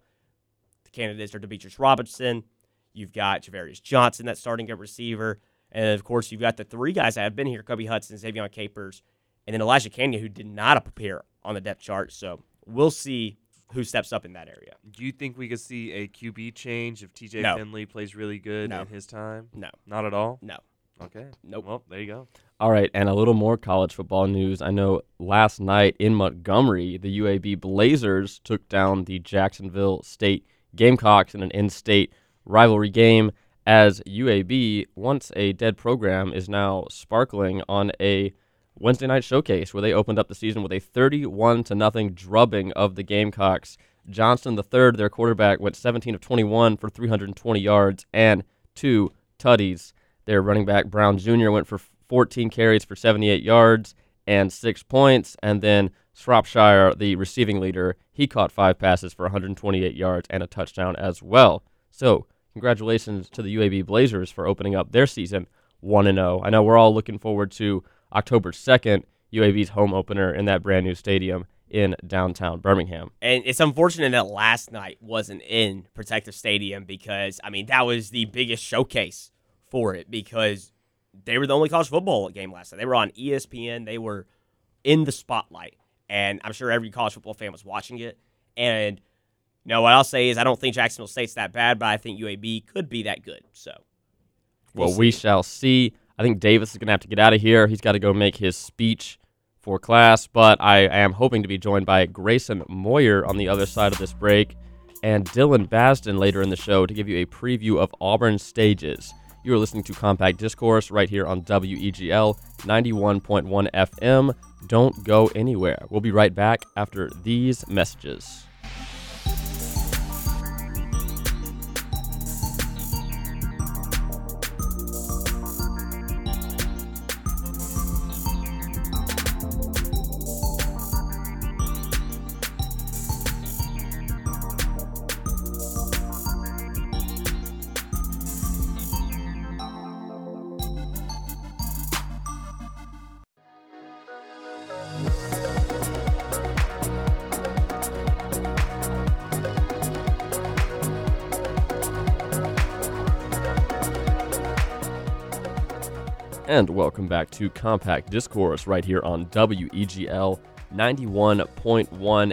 The candidates are Demetrius Robinson. You've got Ja'Varrius Johnson, that starting at receiver. And of course, you've got the three guys that have been here Kobe Hudson, Xavier Capers, and then Elijah Canion, who did not appear on the depth chart. So we'll see who steps up in that area. Do you think we could see a QB change if TJ No. Finley plays really good No. in his time? No, Not at all. no. Okay. Nope. Well, there you go. All right, and a little more college football news. I know last night in Montgomery, the UAB Blazers took down the Jacksonville State Gamecocks in an in-state rivalry game. As UAB, once a dead program, is now sparkling on a Wednesday night showcase where they opened up the season with a 31 to nothing drubbing of the Gamecocks. Johnson III, their quarterback, went 17 of 21 for 320 yards and two tutties. Their running back Brown Jr. went for 14 carries for 78 yards and six points, and then Shropshire, the receiving leader, he caught five passes for 128 yards and a touchdown as well. So, congratulations to the UAB Blazers for opening up their season 1 0. I know we're all looking forward to October 2nd, UAB's home opener in that brand new stadium in downtown Birmingham. And it's unfortunate that last night wasn't in Protective Stadium because, I mean, that was the biggest showcase for it because they were the only college football game last night. They were on ESPN, they were in the spotlight. And I'm sure every college football fan was watching it. And, you know, what I'll say is I don't think Jacksonville State's that bad, but I think UAB could be that good. So, Well, we shall see. I think Davis is going to have to get out of here. He's got to go make his speech for class, but I am hoping to be joined by Grayson Moyer on the other side of this break and Dylan Basden later in the show to give you a preview of Auburn stages. You are listening to Compact Discourse right here on WEGL 91.1 FM. Don't go anywhere. We'll be right back after these messages. Welcome back to Compact Discourse right here on WEGL 91.1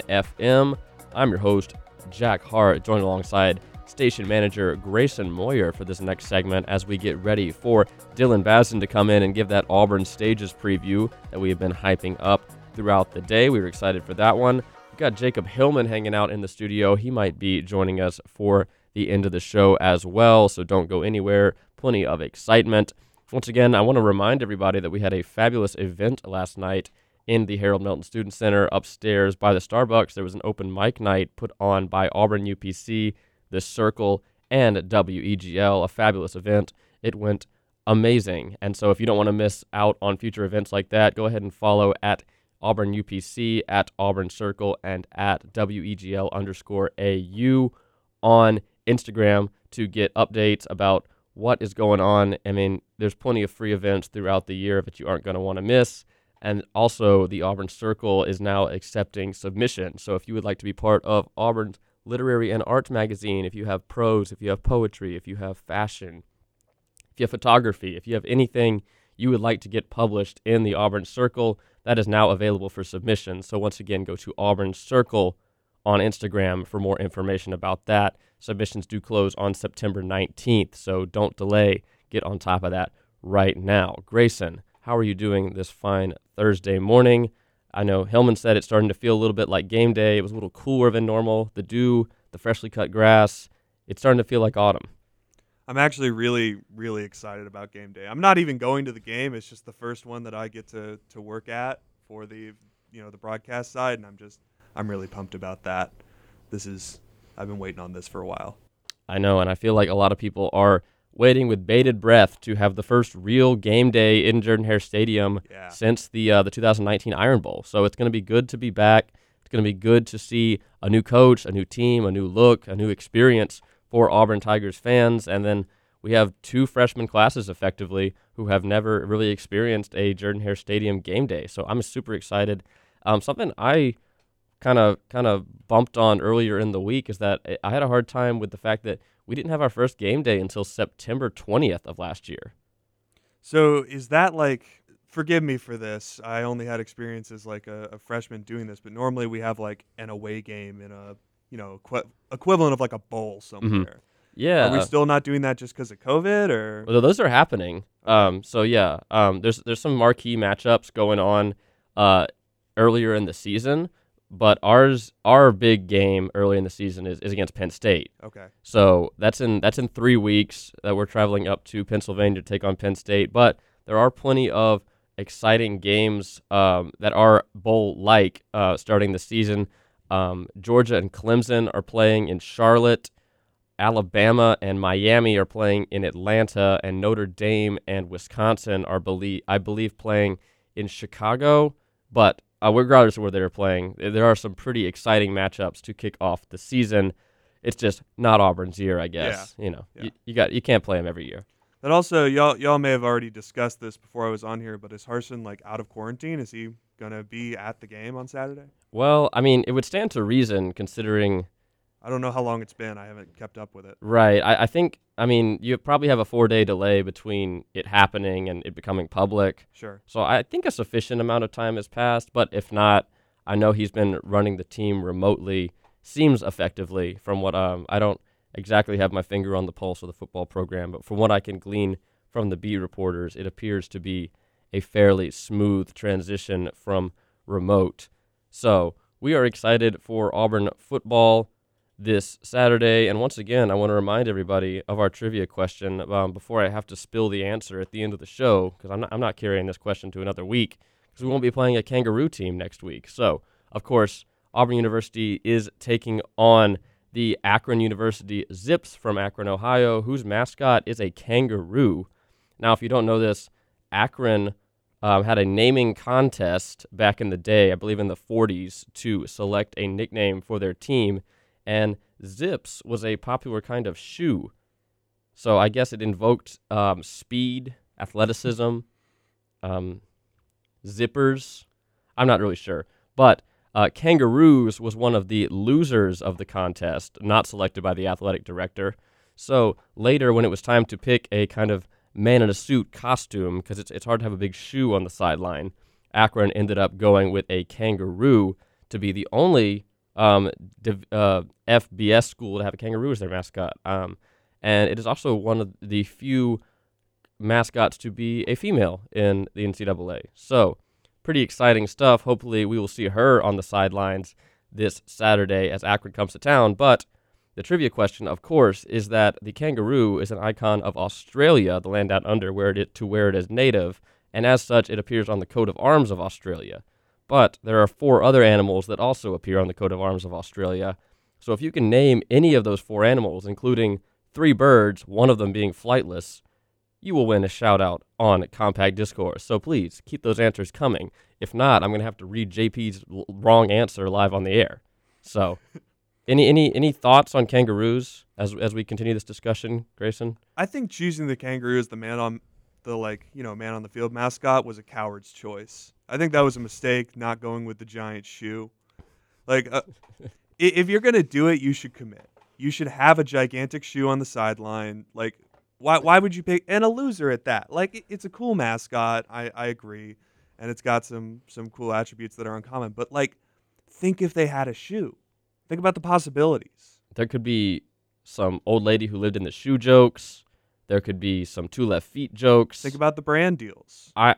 FM. I'm your host, Jack Hart, joined alongside station manager Grayson Moyer for this next segment as we get ready for Dylan Basden to come in and give that Auburn Stages preview that we have been hyping up throughout the day. We were excited for that one. We've got Jacob Hillman hanging out in the studio. He might be joining us for the end of the show as well, so don't go anywhere. Plenty of excitement. Once again, I want to remind everybody that we had a fabulous event last night in the Harold Melton Student Center upstairs by the Starbucks. There was an open mic night put on by Auburn UPC, The Circle, and WEGL, a fabulous event. It went amazing. And so if you don't want to miss out on future events like that, go ahead and follow at Auburn UPC, at Auburn Circle, and at WEGL underscore AU on Instagram to get updates about what is going on. I mean, there's plenty of free events throughout the year that you aren't going to want to miss. And also, the Auburn Circle is now accepting submissions. So if you would like to be part of Auburn's literary and arts magazine, if you have prose, if you have poetry, if you have fashion, if you have photography, if you have anything you would like to get published in the Auburn Circle, that is now available for submission. So once again, go to Auburn Circle on Instagram for more information about that. Submissions do close on September 19th, so don't delay. Get on top of that right now. Grayson, how are you doing this fine Thursday morning? I know Hillman said it's starting to feel a little bit like game day. It was a little cooler than normal. The dew, the freshly cut grass, it's starting to feel like autumn. I'm actually really, really excited about game day. I'm not even going to the game. It's just the first one that I get to, to work at for the you know the broadcast side, and I'm just I'm really pumped about that. This is I've been waiting on this for a while. I know, and I feel like a lot of people are waiting with bated breath to have the first real game day in Jordan Hare Stadium Yeah. since the uh, the 2019 Iron Bowl. So it's going to be good to be back. It's going to be good to see a new coach, a new team, a new look, a new experience for Auburn Tigers fans. And then we have two freshman classes effectively who have never really experienced a Jordan Hare Stadium game day. So I'm super excited. Um, something I kind of kind of bumped on earlier in the week is that I- had a hard time with the fact that we didn't have our first game day until September 20th of last year. So is that like? Forgive me for this. I only had experiences like a, a freshman doing this, but normally we have like an away game in a you know equi- equivalent of like a bowl somewhere. Yeah. Are we still not doing that just because of COVID or? Well, those are happening. Um, so yeah, um, there's there's some marquee matchups going on uh, earlier in the season, but ours our big game early in the season is, is against Penn State. Okay. So that's in that's in three weeks that we're traveling up to Pennsylvania to take on Penn State. But there are plenty of exciting games um, that are bowl like uh, starting the season. Um, Georgia and Clemson are playing in Charlotte. Alabama and Miami are playing in Atlanta, and Notre Dame and Wisconsin are believe I believe playing in Chicago. But uh, regardless of where they're playing, there are some pretty exciting matchups to kick off the season. It's just not Auburn's year, I guess. You know, you, you got you can't play them every year. But also, y'all y'all may have already discussed this before I was on here. But is Harsin like out of quarantine? Is he gonna be at the game on Saturday? Well, I mean, it would stand to reason considering. I don't know how long it's been. I haven't kept up with it. Right. I, I think, I mean, you probably have a four day delay between it happening and it becoming public. Sure. So I think a sufficient amount of time has passed. But if not, I know he's been running the team remotely, seems effectively from what um, I don't exactly have my finger on the pulse of the football program, but from what I can glean from the B reporters, it appears to be a fairly smooth transition from remote. So we are excited for Auburn football this Saturday. And once again, I want to remind everybody of our trivia question um, before I have to spill the answer at the end of the show, because I'm not, I'm not carrying this question to another week, because we won't be playing a kangaroo team next week. So, of course, Auburn University is taking on the Akron University Zips from Akron, Ohio, whose mascot is a kangaroo. Now, if you don't know this, Akron um, had a naming contest back in the day, I believe in the 40s, to select a nickname for their team and Zips was a popular kind of shoe. So I guess it invoked um, speed, athleticism, um, zippers. I'm not really sure. But uh, Kangaroos was one of the losers of the contest, not selected by the athletic director. So later, when it was time to pick a kind of man in a suit costume because it's it's hard to have a big shoe on the sideline. Akron ended up going with a kangaroo to be the only um, div, uh, FBS school to have a kangaroo as their mascot. Um, and it is also one of the few mascots to be a female in the NCAA. So, pretty exciting stuff. Hopefully, we will see her on the sidelines this Saturday as Akron comes to town. But the trivia question, of course, is that the kangaroo is an icon of Australia, the land down under, where it to where it is native, and as such, it appears on the coat of arms of Australia. But there are four other animals that also appear on the coat of arms of Australia. So if you can name any of those four animals, including three birds, one of them being flightless, you will win a shout out on Compact Discourse. So please keep those answers coming. If not, I'm going to have to read JP's l- wrong answer live on the air. So, any any any thoughts on kangaroos as as we continue this discussion, Grayson? I think choosing the kangaroo as the man on the like you know man on the field mascot was a coward's choice. I think that was a mistake not going with the giant shoe. Like, uh, if you're gonna do it, you should commit. You should have a gigantic shoe on the sideline. Like, why why would you pick and a loser at that? Like, it- it's a cool mascot. I I agree, and it's got some some cool attributes that are uncommon. But like, think if they had a shoe. Think about the possibilities. There could be some old lady who lived in the shoe jokes. There could be some two left feet jokes. Think about the brand deals. I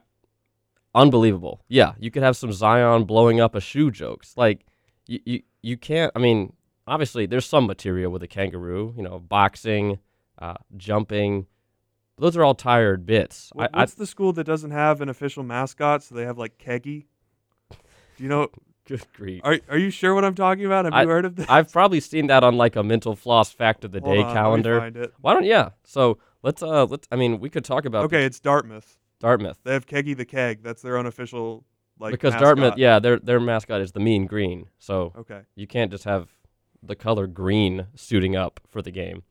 unbelievable. Yeah, you could have some Zion blowing up a shoe jokes. Like you you, you can't I mean, obviously there's some material with a kangaroo, you know, boxing, uh, jumping. Those are all tired bits. What, I, what's the school that doesn't have an official mascot? So they have like Keggy. Do you know? Good grief. Are Are you sure what I'm talking about? Have I, you heard of this? I've probably seen that on like a mental floss fact of the Hold day on, calendar. Why don't yeah? So let's uh let's I mean we could talk about okay, it's Dartmouth. Dartmouth. They have Keggy the Keg. That's their unofficial like because mascot. Dartmouth, yeah, their their mascot is the mean green. So Okay. you can't just have the color green suiting up for the game.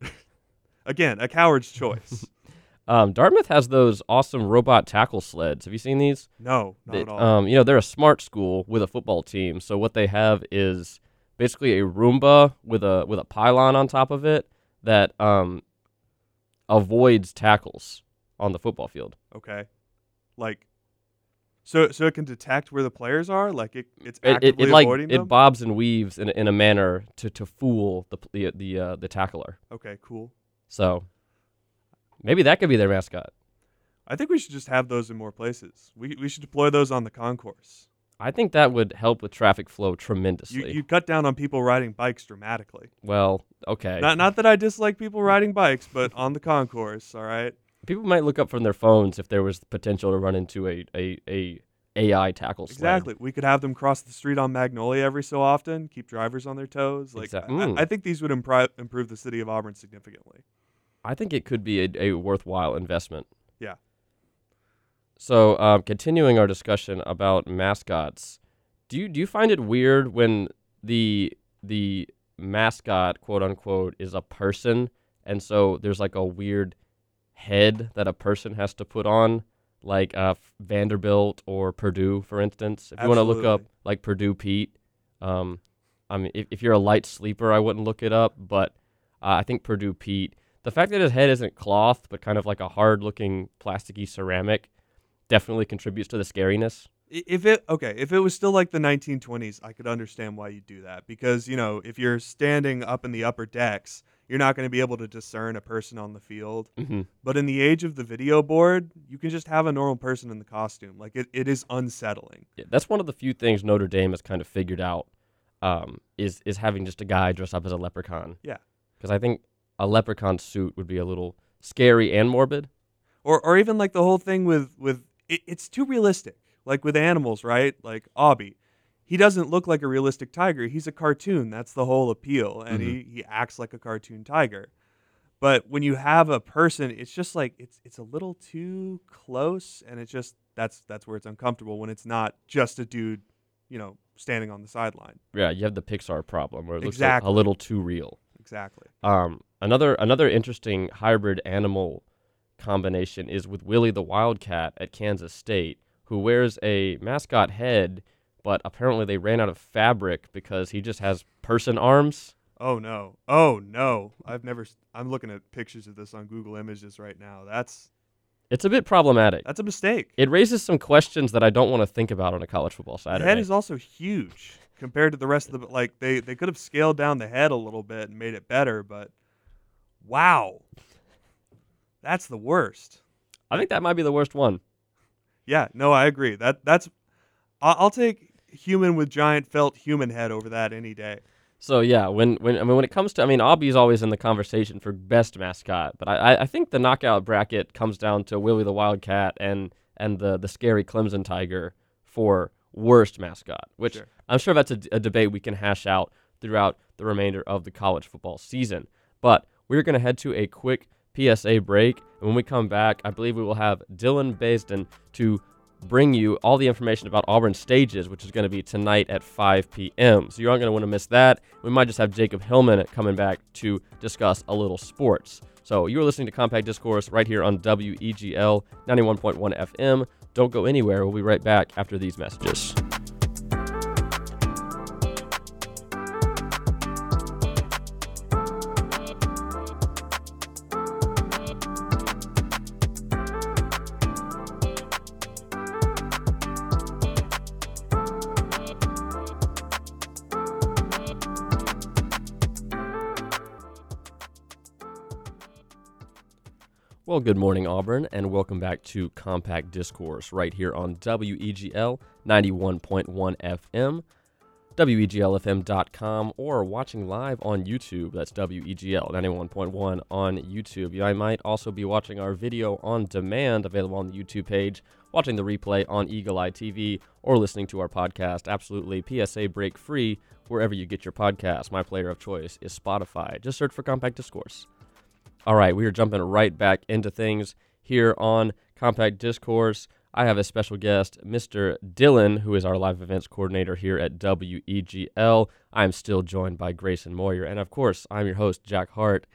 Again, a coward's choice. Um, Dartmouth has those awesome robot tackle sleds. Have you seen these? No, not They- at all. Um, you know, they're a smart school with a football team. So what they have is basically a Roomba with a with a pylon on top of it that um, avoids tackles on the football field. okay. Like, so so it can detect where the players are. Like it, it's It, it, actively it like avoiding it bobs and weaves in in a manner to, to fool the the the uh, the tackler. okay, cool. So maybe that could be their mascot. I think we should just have those in more places. We we should deploy those on the concourse. I think that would help with traffic flow tremendously. You you cut down on people riding bikes dramatically. well, okay. Not not that I dislike people riding bikes, but on the concourse, all right. People might look up from their phones if there was the potential to run into a a, a AI tackle sled. Exactly. We could have them cross the street on Magnolia every so often, keep drivers on their toes. Like Exact- I- Mm. I, I think these would impri- improve the city of Auburn significantly. I think it could be a, a worthwhile investment. Yeah. So, um, continuing our discussion about mascots, do you do you find it weird when the the mascot, quote unquote, is a person, and so there's like a weird head that a person has to put on, like uh, Vanderbilt or Purdue, for instance. If you want to look up like Purdue Pete, um, I mean, if, if you're a light sleeper, I wouldn't look it up, but uh, I think Purdue Pete. The fact that his head isn't cloth, but kind of like a hard-looking plasticky ceramic, definitely contributes to the scariness. If it okay, if it was still like the 1920s, I could understand why you do that because you know if you're standing up in the upper decks, you're not going to be able to discern a person on the field. Mhm. But in the age of the video board, you can just have a normal person in the costume. Like it, it is unsettling. Yeah, that's one of the few things Notre Dame has kind of figured out um, is is having just a guy dress up as a leprechaun. Yeah. because I think a leprechaun suit would be a little scary and morbid. or or even like the whole thing with with it, it's too realistic like with animals right? Like Aubie he doesn't look like a realistic tiger. He's a cartoon. That's the whole appeal. And he, he acts like a cartoon tiger. But when you have a person it's just like it's it's a little too close. And it's just that's that's where it's uncomfortable when it's not just a dude you know standing on the sideline. Yeah, you have the Pixar problem where it looks like a little too real. exactly. Um, another another interesting hybrid animal combination is with Willie the Wildcat at Kansas State, who wears a mascot head, but apparently they ran out of fabric because he just has person arms Oh no. Oh no. I've never. I'm looking at pictures of this on Google Images right now. That's It's a bit problematic. that's a mistake. It raises some questions that I don't want to think about on a college football The Saturday. head is also huge compared to the rest of the. Like they they could have scaled down the head a little bit and made it better, but wow, that's the worst. I think that might be the worst one. Yeah. No, I agree. That that's. I'll take human with giant felt human head over that any day. So yeah, when when I mean when it comes to I mean Aubie's always in the conversation for best mascot, but I I- think the knockout bracket comes down to Willie the Wildcat and and the the scary Clemson Tiger for worst mascot, which Sure. I'm sure that's a debate we can hash out throughout the remainder of the college football season. But we're going to head to a quick PSA break, and when we come back, I believe we will have Dylan Basden to bring you all the information about Auburn stages, which is going to be tonight at 5 p.m. So you aren't going to want to miss that. We might just have Jacob Hillman coming back to discuss a little sports. So you're listening to Compact Discourse right here on WEGL 91.1 FM. Don't go anywhere. We'll be right back after these messages. Well, good morning, Auburn, and welcome back to Compact Discourse right here on WEGL 91.1 FM, WEGLFM.com, or watching live on YouTube. That's WEGL 91.1 on YouTube. You might also be watching our video on demand available on the YouTube page, watching the replay on Eagle Eye TV, or listening to our podcast absolutely PSA break free wherever you get your podcast. My player of choice is Spotify. Just search for Compact Discourse. All right, we are jumping right back into things here on Compact Discourse. I have a special guest, Mr. Dylan, who is our live events coordinator here at WEGL. I'm still joined by Grayson Moyer. And of course, I'm your host, Jack Hart,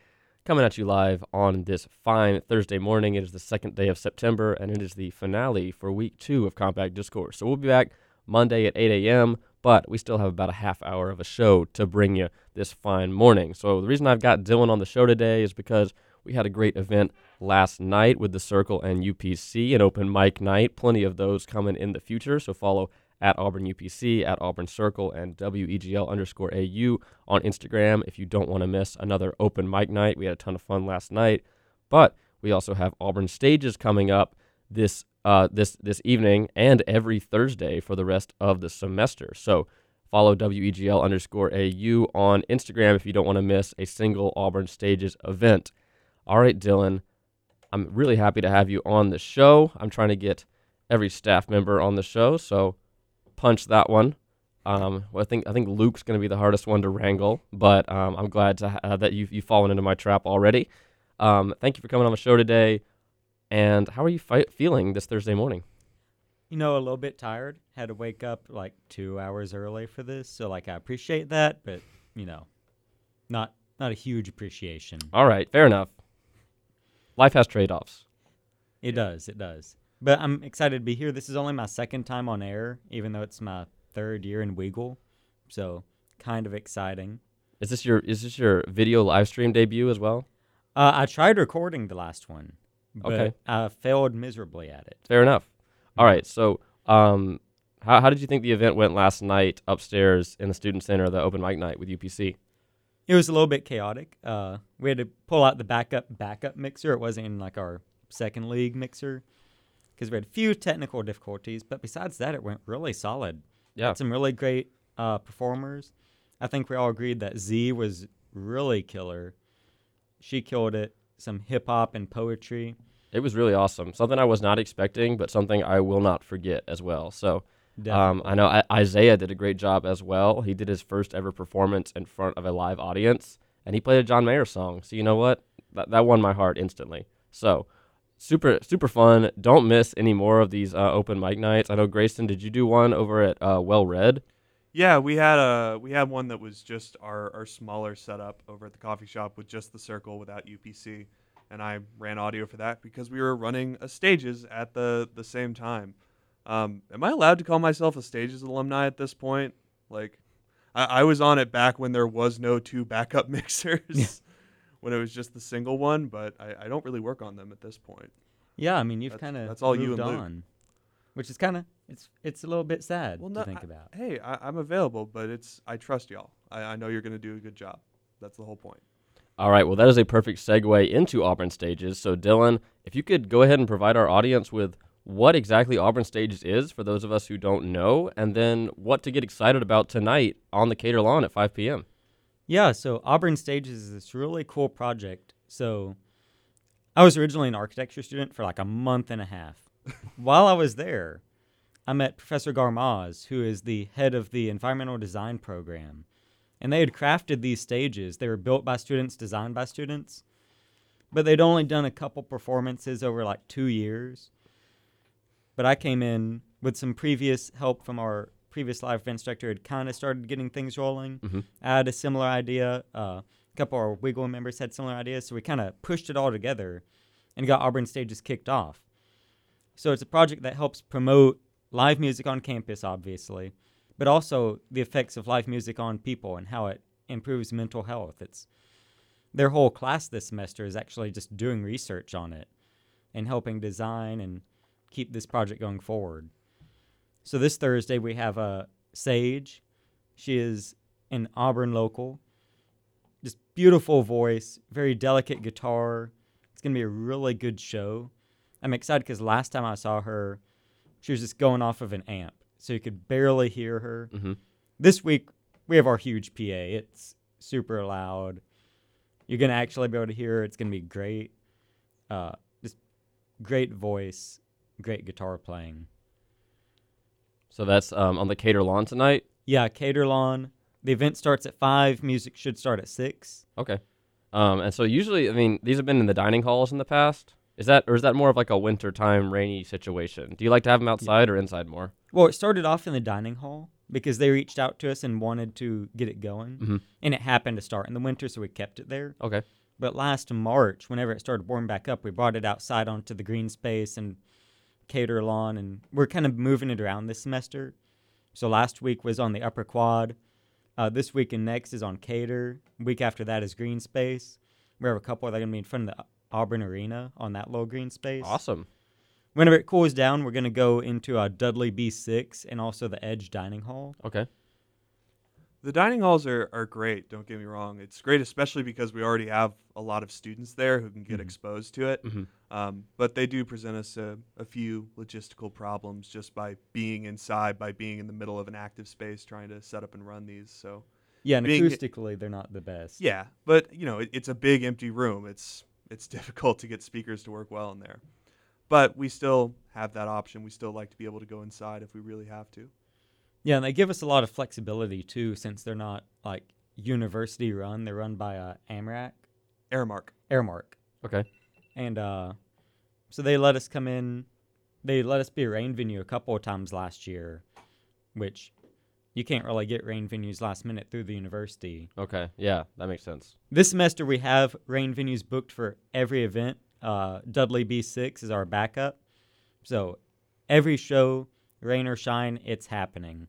coming at you live on this fine Thursday morning. It is the second day of September, and it is the finale for week two of Compact Discourse. So we'll be back Monday at 8 a.m., but we still have about a half hour of a show to bring you this fine morning. So the reason I've got Dylan on the show today is because we had a great event last night with the Circle and UPC, an open mic night. Plenty of those coming in the future. So follow at Auburn UPC, at Auburn Circle, and WEGL underscore AU on Instagram if you don't want to miss another open mic night. We had a ton of fun last night. But we also have Auburn stages coming up this uh, this this evening and every Thursday for the rest of the semester. So follow WEGL underscore AU on Instagram if you don't want to miss a single Auburn stages event. All right, Dylan, I'm really happy to have you on the show. I'm trying to get every staff member on the show, so punch that one. Um, well, I think I think Luke's going to be the hardest one to wrangle, but um, I'm glad to ha- that you've you've fallen into my trap already. Um, thank you for coming on the show today. And how are you fi- feeling this Thursday morning? You know, a little bit tired. Had to wake up like two hours early for this, so like I appreciate that, but you know, not not a huge appreciation. All right, fair enough. Life has trade offs. It does, it does. But I'm excited to be here. This is only my second time on air, even though it's my third year in Weagle, so kind of exciting. Is this your is this your video live stream debut as well? Uh, I tried recording the last one, but Okay. I failed miserably at it. Fair enough. All right, so um, how how did you think the event went last night upstairs in the student center, the open mic night with UPC? It was a little bit chaotic. Uh, we had to pull out the backup backup mixer. It wasn't in like our second league mixer because we had a few technical difficulties. But besides that, it went really solid. Yeah. Had some really great uh, performers. I think we all agreed that Z was really killer. She killed it. Some hip hop and poetry. It was really awesome. Something I was not expecting, but something I will not forget as well. So, um, I know I- Isaiah did a great job as well. He did his first ever performance in front of a live audience, and he played a John Mayer song. So you know what? That that won my heart instantly. So, super super fun. Don't miss any more of these uh, open mic nights. I know Grayson, did you do one over at uh, Well Red? Yeah, we had a we had one that was just our, our smaller setup over at the coffee shop with just the circle without UPC, and I ran audio for that because we were running a stages at the the same time. Um, am I allowed to call myself a stages alumni at this point? Like, I, I was on it back when there was no two backup mixers, when it was just the single one. But I, I don't really work on them at this point. Yeah, I mean you've kind of that's all you and Luke. on, which is kind of it's it's a little bit sad Well, to no, think I- about. Hey, I, I'm available, but it's I trust y'all. I, I know you're going to do a good job. That's the whole point. All right, well, that is a perfect segue into Auburn Stages. So, Dylan, if you could go ahead and provide our audience with what exactly Auburn Stages is for those of us who don't know, and then what to get excited about tonight on the Cater Lawn at 5 p.m. Yeah, so Auburn Stages is this really cool project. So I was originally an architecture student for like a month and a half. While I was there, I met Professor Garmaz, who is the head of the environmental design program. And they had crafted these stages. They were built by students, designed by students. But they'd only done a couple performances over like two years. But I came in with some previous help from our previous live events director, had kind of started getting things rolling. Mhm. I had a similar idea. Uh, a couple of our Wiggle members had similar ideas. So we kind of pushed it all together and got Auburn Stages kicked off. So it's a project that helps promote live music on campus, obviously, but also the effects of live music on people and how it improves mental health. It's their whole class this semester is actually just doing research on it and helping design and keep this project going forward. So this Thursday we have a Sage. She is an Auburn local. Just beautiful voice, very delicate guitar. It's gonna be a really good show. I'm excited because last time I saw her, she was just going off of an amp, so you could barely hear her. Mhm. This week we have our huge PA. It's super loud. You're gonna actually be able to hear her. It's gonna be great. Uh, just great voice, great guitar playing. So that's um, on the Cater Lawn tonight. Yeah, Cater Lawn. The event starts at five. Music should start at six. Okay. Um, and so usually, I mean, these have been in the dining halls in the past. Is that, or is that more of like a wintertime rainy situation? Do you like to have them outside or inside more? Well, it started off in the dining hall because they reached out to us and wanted to get it going, Mhm. and it happened to start in the winter, so we kept it there. Okay. But last March, whenever it started warming back up, we brought it outside onto the green space and cater lawn, and we're kind of moving it around this semester. So last week was on the upper quad. Uh, this week and next is on cater. Week after that is green space. We have a couple that are going to be in front of the Auburn Arena on that little green space. Awesome. Whenever it cools down, we're going to go into uh, Dudley B6 and also the Edge Dining Hall. Okay. The dining halls are, are great, don't get me wrong. It's great, especially because we already have a lot of students there who can get exposed to it. Mhm. Um, but they do present us a, a few logistical problems just by being inside, by being in the middle of an active space trying to set up and run these. So, Yeah, and being- acoustically, they're not the best. Yeah, but you know, it, it's a big empty room. It's it's difficult to get speakers to work well in there. But we still have that option. We still like to be able to go inside if we really have to. Yeah, and they give us a lot of flexibility too, since they're not like university run. They're run by uh, AMRAC. Aramark. Aramark. Okay. And uh, so they let us come in. They let us be a rain venue a couple of times last year, which you can't really get rain venues last minute through the university. Okay. Yeah, that makes sense. This semester we have rain venues booked for every event. Uh, Dudley B6 is our backup. So every show, rain or shine, it's happening.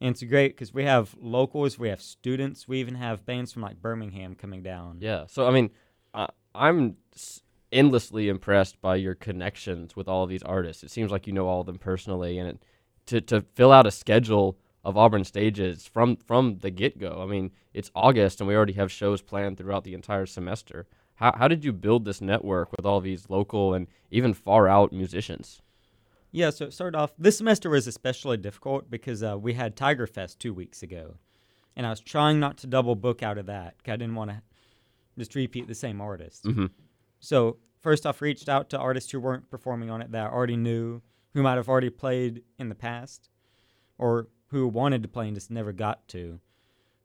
And it's great because we have locals, we have students, we even have bands from like Birmingham coming down. Yeah. So I mean, uh, I'm s- endlessly impressed by your connections with all of these artists. It seems like you know all of them personally, and it, to to fill out a schedule of Auburn stages from from the get go. I mean, it's August, and we already have shows planned throughout the entire semester. How how did you build this network with all these local and even far out musicians? Yeah, so it started off. This semester was especially difficult because uh, we had Tiger Fest two weeks ago, and I was trying not to double book out of that. I didn't want to just repeat the same artist. Mhm. So first off, reached out to artists who weren't performing on it that I already knew, who might have already played in the past, or who wanted to play and just never got to.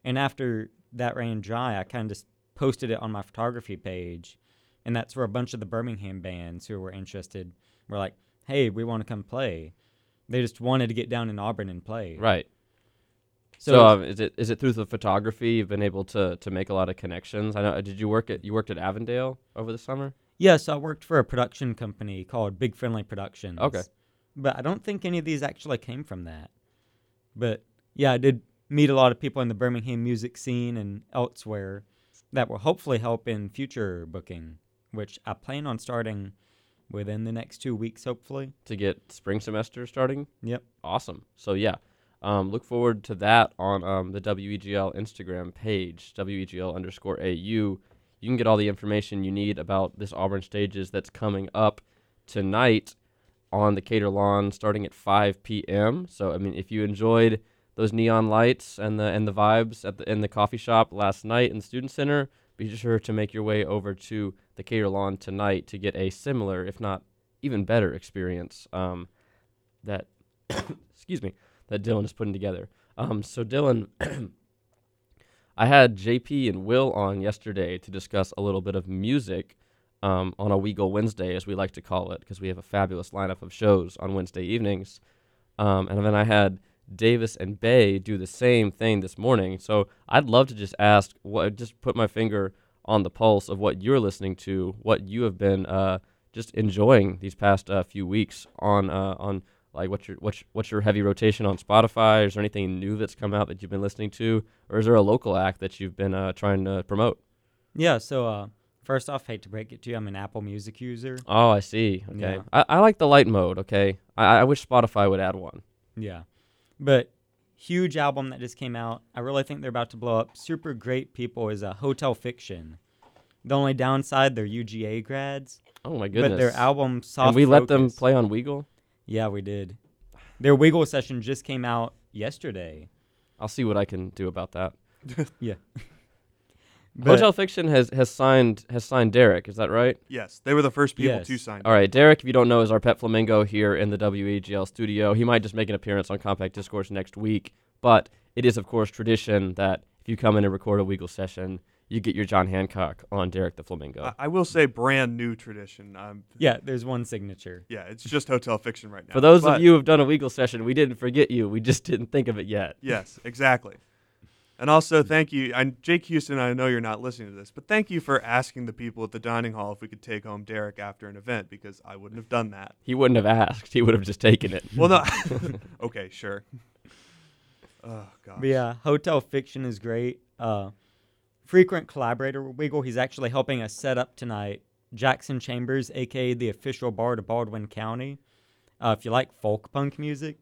And after that ran dry, I kind of just posted it on my photography page, and that's where a bunch of the Birmingham bands who were interested were like, "Hey, we want to come play." They just wanted to get down in Auburn and play. Right. So, So, um, is it is it through the photography you've been able to to make a lot of connections? I know. Did you work at you worked at Avondale over the summer? Yes, I worked for a production company called Big Friendly Productions. Okay. But I don't think any of these actually came from that. But yeah, I did meet a lot of people in the Birmingham music scene and elsewhere that will hopefully help in future booking, which I plan on starting within the next two weeks, hopefully. to get spring semester starting. Yep. Awesome. So yeah, um, look forward to that on um, the WEGL Instagram page, WEGL underscore AU. You can get all the information you need about this Auburn Stages that's coming up tonight on the Cater Lawn, starting at 5 p.m. So I mean, if you enjoyed those neon lights and the and the vibes at the in the coffee shop last night in the student center, be sure to make your way over to the Cater Lawn tonight to get a similar, if not even better, experience. Um, that excuse me that Dylan is putting together. Um, so Dylan, I had JP and Will on yesterday to discuss a little bit of music um, on a Weagle Wednesday, as we like to call it, because we have a fabulous lineup of shows on Wednesday evenings. Um, and then I had Davis and Bay do the same thing this morning. So I'd love to just ask, what, just put my finger on the pulse of what you're listening to, what you have been uh, just enjoying these past uh, few weeks on uh, on like what's your what's what's your heavy rotation on Spotify? Is there anything new that's come out that you've been listening to, or is there a local act that you've been uh, trying to promote? Yeah, so uh, first off, hate to break it to you, I'm an Apple Music user. Oh, I see. Okay, Yeah. I, I like the light mode. Okay, I, I wish Spotify would add one. Yeah. But huge album that just came out. I really think they're about to blow up. Super great people is a Hotel Fiction. The only downside, they're UGA grads. Oh my But their album Soft and we let them play on Weagle. Yeah, we did. Their Wiggle session just came out yesterday. I'll see what I can do about that. yeah. Hotel Fiction has, has signed has signed Derek. Is that right? Yes, they were the first people to sign. All right, Derek. If you don't know, is our pet flamingo here in the WEGL studio. He might just make an appearance on Compact Discourse next week, but it is of course tradition that if you come in and record a Weagle session, you get your John Hancock on Derek the Flamingo. I, I will say, brand new tradition. Um, Yeah, there's one signature. yeah, it's just Hotel Fiction right now. For those But- of you who've done a Weagle session, we didn't forget you. We just didn't think of it yet. Yes, exactly. And also, thank you. And Jake Houston, I know you're not listening to this, but thank you for asking the people at the dining hall if we could take home Derek after an event because I wouldn't have done that. He wouldn't have asked. He would have just taken it. Well, no. okay, sure. Oh, gosh. But yeah, Hotel Fiction is great. Uh, frequent collaborator with Wiggle. He's actually helping us set up tonight. Jackson Chambers, aka the official bard of Baldwin County. Uh, if you like folk punk music,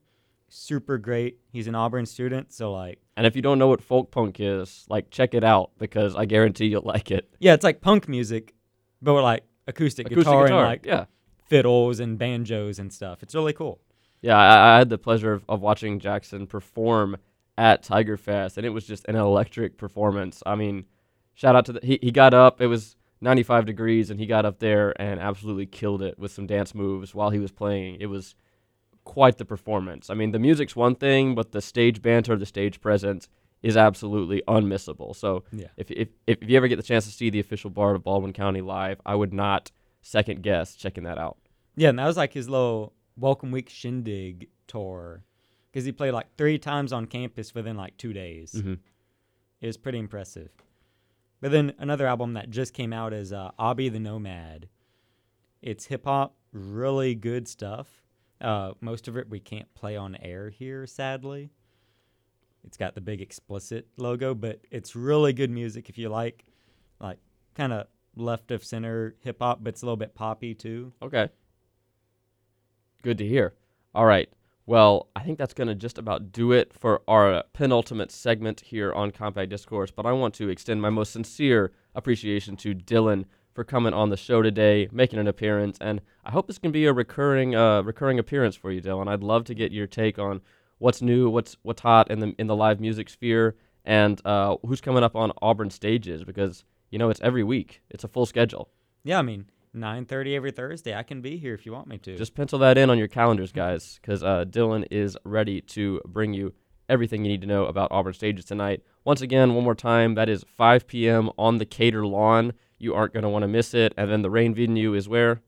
super great. He's an Auburn student, so like, And if you don't know what folk punk is, like check it out because I guarantee you'll like it. yeah, it's like punk music, but with like acoustic, Acoustic guitar, guitar, and like yeah. fiddles and banjos and stuff. It's really cool. Yeah, I, I had the pleasure of, of watching Jackson perform at Tiger Fest, and it was just an electric performance. I mean, shout out to the he, he got up. It was 95 degrees, and he got up there and absolutely killed it with some dance moves while he was playing. It was quite the performance. I mean, the music's one thing, but the stage banter, the stage presence is absolutely unmissable. So Yeah. if, if if you ever get the chance to see the official Bard of Baldwin County live, I would not second guess checking that out. Yeah, and that was like his little Welcome Week shindig tour because he played like three times on campus within like two days. Mhm. It was pretty impressive. But then another album that just came out is uh, Abby the Nomad. It's hip hop, really good stuff. Uh, most of it we can't play on air here, sadly. It's got the big explicit logo, but it's really good music if you like, like kind of left of center hip hop, but it's a little bit poppy too. Okay. Good to hear. All right. Well, I think that's going to just about do it for our penultimate segment here on Compact Discourse. But I want to extend my most sincere appreciation to Dylan for coming on the show today, making an appearance, and I hope this can be a recurring, uh, recurring appearance for you, Dylan. I'd love to get your take on what's new, what's what's hot in the in the live music sphere, and uh, who's coming up on Auburn stages because you know it's every week. It's a full schedule. Yeah, I mean, 9:30 every Thursday. I can be here if you want me to. Just pencil that in on your calendars, guys, because uh, Dylan is ready to bring you everything you need to know about Auburn stages tonight. Once again, one more time, that is 5 p.m. on the Cater Lawn. You aren't going to want to miss it. And then the rain venue is where?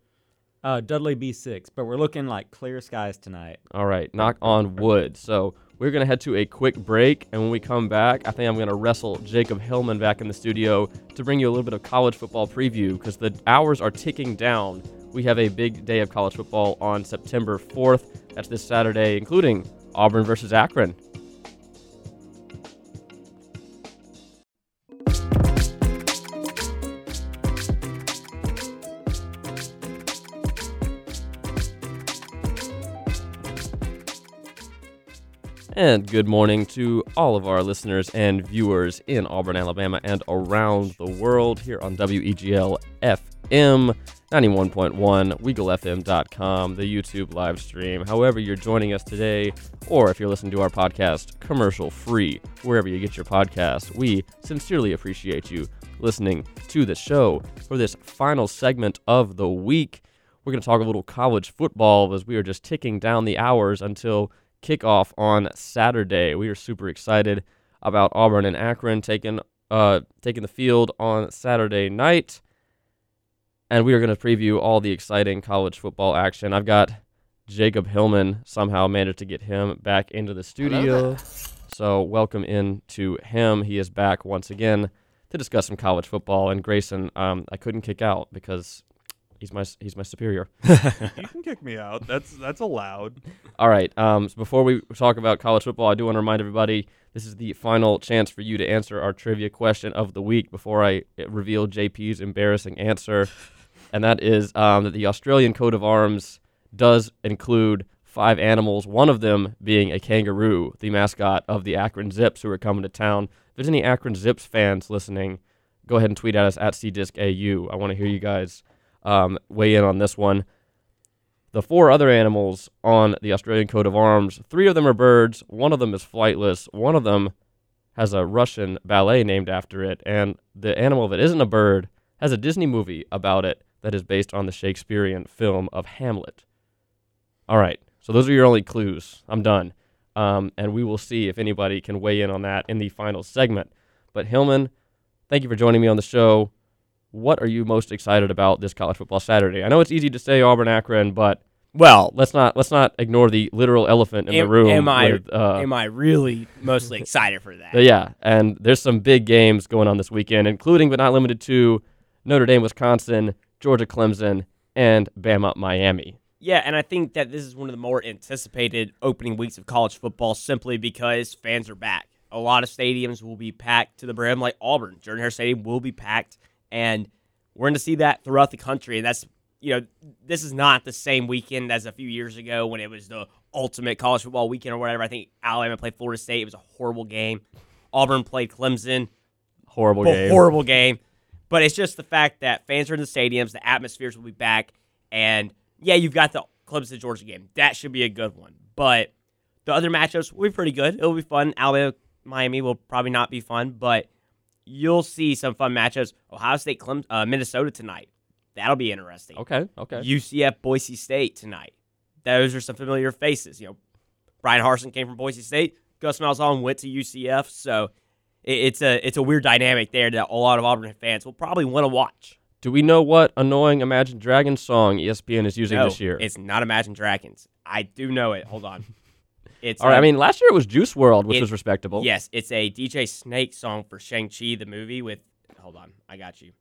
uh, Dudley B6, but we're looking like clear skies tonight. All right, knock on wood. So we're going to head to a quick break. And when we come back, I think I'm going to wrestle Jacob Hillman back in the studio to bring you a little bit of college football preview because the hours are ticking down. We have a big day of college football on September 4th. That's this Saturday, including Auburn versus Akron. And good morning to all of our listeners and viewers in Auburn, Alabama, and around the world here on WEGL FM 91.1, WeagleFM.com, the YouTube live stream, however you're joining us today, or if you're listening to our podcast commercial free, wherever you get your podcast. We sincerely appreciate you listening to the show for this final segment of the week. We're going to talk a little college football as we are just ticking down the hours until kickoff on Saturday. We are super excited about Auburn and Akron taking uh taking the field on Saturday night. And we are going to preview all the exciting college football action. I've got Jacob Hillman somehow managed to get him back into the studio. So welcome in to him. He is back once again to discuss some college football. And Grayson, um, I couldn't kick out because he's my he's my superior. you can kick me out. That's that's allowed. All right. Um, so before we talk about college football, I do want to remind everybody this is the final chance for you to answer our trivia question of the week before I uh, reveal JP's embarrassing answer, and that is um, that the Australian coat of arms does include five animals, one of them being a kangaroo, the mascot of the Akron Zips, who are coming to town. If there's any Akron Zips fans listening, go ahead and tweet at us at CDiscAU. I want to hear you guys um, weigh in on this one. The four other animals on the Australian coat of arms, three of them are birds, one of them is flightless, one of them has a Russian ballet named after it, and the animal that isn't a bird has a Disney movie about it that is based on the Shakespearean film of Hamlet. All right, so those are your only clues. I'm done. Um, and we will see if anybody can weigh in on that in the final segment. But Hillman, thank you for joining me on the show what are you most excited about this college football Saturday? I know it's easy to say Auburn Akron, but well, let's not let's not ignore the literal elephant in am, the room. Am I with, uh, am I really mostly excited for that? Yeah, and there's some big games going on this weekend, including but not limited to Notre Dame, Wisconsin, Georgia, Clemson, and Bama, Miami. Yeah, and I think that this is one of the more anticipated opening weeks of college football simply because fans are back. A lot of stadiums will be packed to the brim, like Auburn. Jordan Hare Stadium will be packed and we're going to see that throughout the country. And that's, you know, this is not the same weekend as a few years ago when it was the ultimate college football weekend or whatever. I think Alabama played Florida State. It was a horrible game. Auburn played Clemson. Horrible game. Horrible game. But it's just the fact that fans are in the stadiums, the atmospheres will be back. And yeah, you've got the Clemson Georgia game. That should be a good one. But the other matchups will be pretty good. It'll be fun. Alabama, Miami will probably not be fun, but you'll see some fun matchups. Ohio State, Clem, uh, Minnesota tonight. That'll be interesting. Okay, okay. UCF, Boise State tonight. Those are some familiar faces. You know, Bryan Harsin came from Boise State. Gus Malzahn went to UCF. So it, it's a it's a weird dynamic there that a lot of Auburn fans will probably want to watch. Do we know what annoying Imagine Dragons song ESPN is using no, this year? It's not Imagine Dragons. I do know it. Hold on. It's All right. a- I mean, last year it was Juice WRLD, which It- was respectable. Yes, it's a DJ Snake song for Shang-Chi, the movie with, hold on, I got you.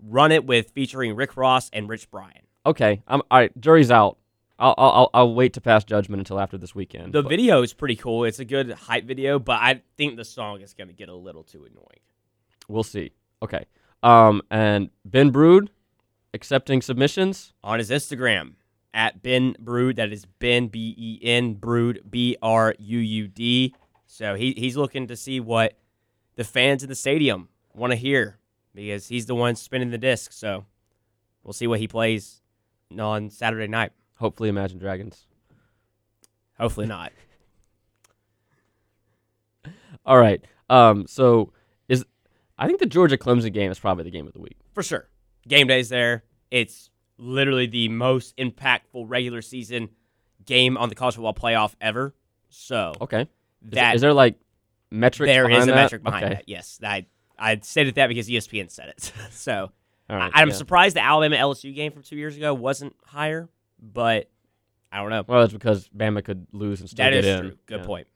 Run It with featuring Rick Ross and Rich Brian. Okay. I'm all right. Jury's out. I'll I'll I'll wait to pass judgment until after this weekend. The but video is pretty cool. It's a good hype video, but I think the song is going to get a little too annoying. We'll see. Okay. Um, and Ben Bruud accepting submissions on his Instagram at Ben Bruud. That is Ben B E N Bruud B R U U D. So he he's looking to see what the fans in the stadium want to hear because he's the one spinning the disc. So we'll see what he plays on Saturday night. Hopefully, Imagine Dragons. Hopefully not. All right. Um, so is I think the Georgia Clemson game is probably the game of the week. For sure. Game day's there. It's literally the most impactful regular season game on the college football playoff ever. So Okay. Is, that is there like metrics? There is a that? metric behind okay. that. Yes, I I stated that because ESPN said it. so right, I, am yeah. surprised the Alabama LSU game from two years ago wasn't higher, but I don't know. Well, that's because Bama could lose and still That get is in. true. Good Yeah. point.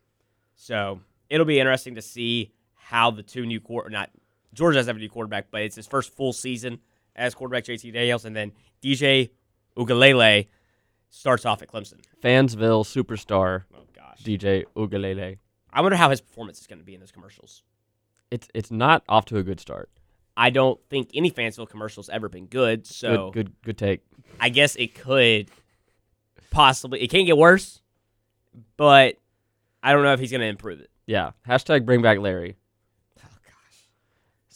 So it'll be interesting to see how the two new quarter not Georgia doesn't have a new quarterback, but it's his first full season as quarterback JT Daniels, and then DJ Uiagalelei starts off at Clemson. Fansville superstar. Oh gosh. DJ Uiagalelei. I wonder how his performance is going to be in those commercials. It's it's not off to a good start. I don't think any Fansville commercial's ever been good. So good good good take. I guess it could possibly. It can't get worse, but I don't know if he's going to improve it. Yeah. Hashtag bring back Larry.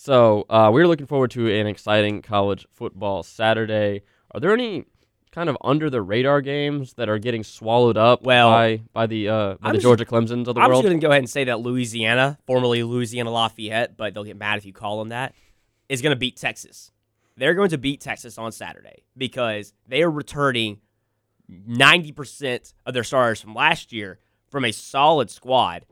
So uh, we're looking forward to an exciting college football Saturday. Are there any kind of under the radar games that are getting swallowed up Well, by by the uh, by I'm the just- Georgia Clemsons of the I'm world? just going to go ahead and say that Louisiana, formerly Louisiana Lafayette, but they'll get mad if you call them that, is going to beat Texas. They're going to beat Texas on Saturday because they are returning 90% of their starters from last year from a solid squad.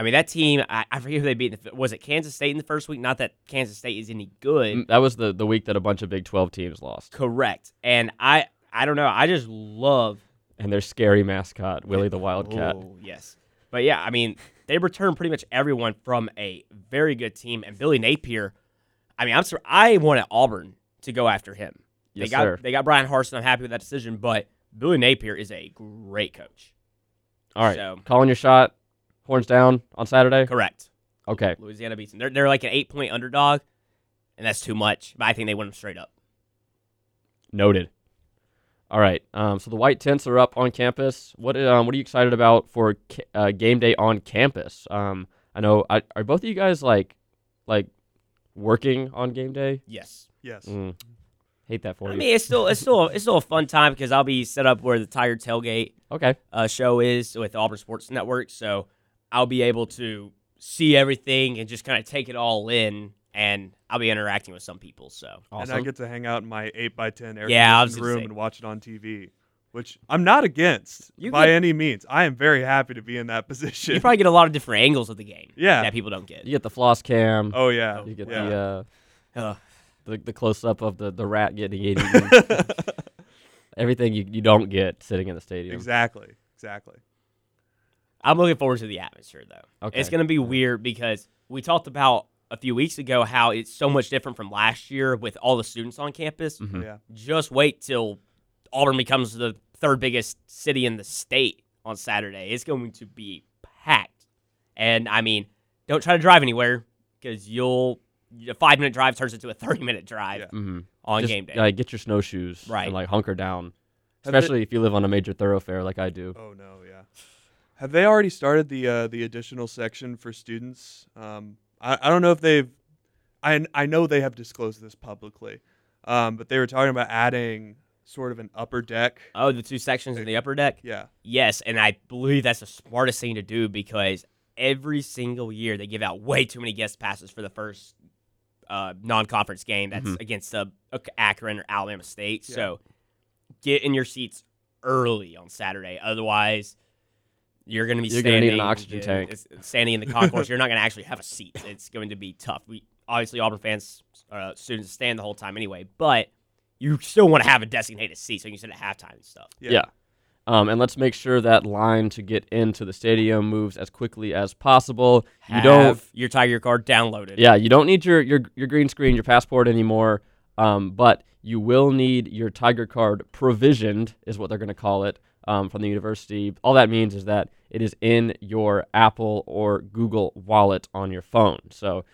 I mean, that team, I, I forget who they beat. in the Was it Kansas State in the first week? Not that Kansas State is any good. Mm, that was the the week that a bunch of Big 12 teams lost. Correct. And I, I don't know. I just love And their scary mascot, Willie the Wildcat. Oh, yes. But yeah, I mean, they return pretty much everyone from a very good team. And Billy Napier, I mean, I'm sur- I wanted Auburn to go after him. Yes, got sir. they got Bryan Harsin. I'm happy with that decision. But Billy Napier is a great coach. All right. So- Calling your shot. Horns down on Saturday? Correct. Okay. Louisiana beats them. They're they're like an eight point underdog, and that's too much. But I think they win them straight up. Noted. All right. Um, so the white tents are up on campus. What um, what are you excited about for ca- uh, game day on campus? Um, I know. I, are both of you guys like like working on game day? Yes. Yes. Mm. Hate that for I you. mean, it's still it's still it's still a fun time because I'll be set up where the Tiger Tailgate okay uh, show is with Auburn Sports Network, so I'll be able to see everything and just kind of take it all in, and I'll be interacting with some people. So And I get to hang out in my eight by ten air Yeah, I conditioned room say. and watch it on TV, which I'm not against You by get- any means. I am very happy to be in that position. you probably get a lot of different angles of the game. Yeah. that people don't get. you get the floss cam. oh yeah, You get yeah. the uh, Ugh. the the close up of the the rat getting eaten. Everything you, you don't get sitting in the stadium. exactly, exactly. I'm looking forward to the atmosphere though. Okay. It's going to be weird because we talked about a few weeks ago how it's so much different from last year with all the students on campus. Mhm. Yeah, Just wait till Auburn becomes the third biggest city in the state on Saturday. It's going to be packed. And I mean, don't try to drive anywhere because you'll a five minute drive turns into a 30 minute drive Yeah. Mm-hmm. on Just, game day. Like, get your snowshoes Right. and like hunker down, Have they- especially if you live on a major thoroughfare like I do. Oh no, yeah. Have they already started the uh, the additional section for students? Um, I, I don't know if they've. I I know they have disclosed this publicly, um, but they were talking about adding sort of an upper deck. oh, the two sections in the upper deck? Yeah, Yes, and I believe that's the smartest thing to do because every single year they give out way too many guest passes for the first uh, non-conference game that's Mhm. against uh, Akron or Alabama State. Yeah. So get in your seats early on Saturday, otherwise you're going to be You're gonna need an oxygen tank. standing in the concourse. you're not going to actually have a seat. It's going to be tough. We obviously Auburn fans, uh, students stand the whole time anyway, but you still want to have a designated seat so you can sit at halftime and stuff. yeah. Yeah. Um, and let's make sure that line to get into the stadium moves as quickly as possible. You don't your Tiger card downloaded. Yeah, you don't need your your, your green screen, your passport anymore. Um, but you will need your Tiger card provisioned, is what they're going to call it um, from the university. All that means is that it is in your Apple or Google wallet on your phone. So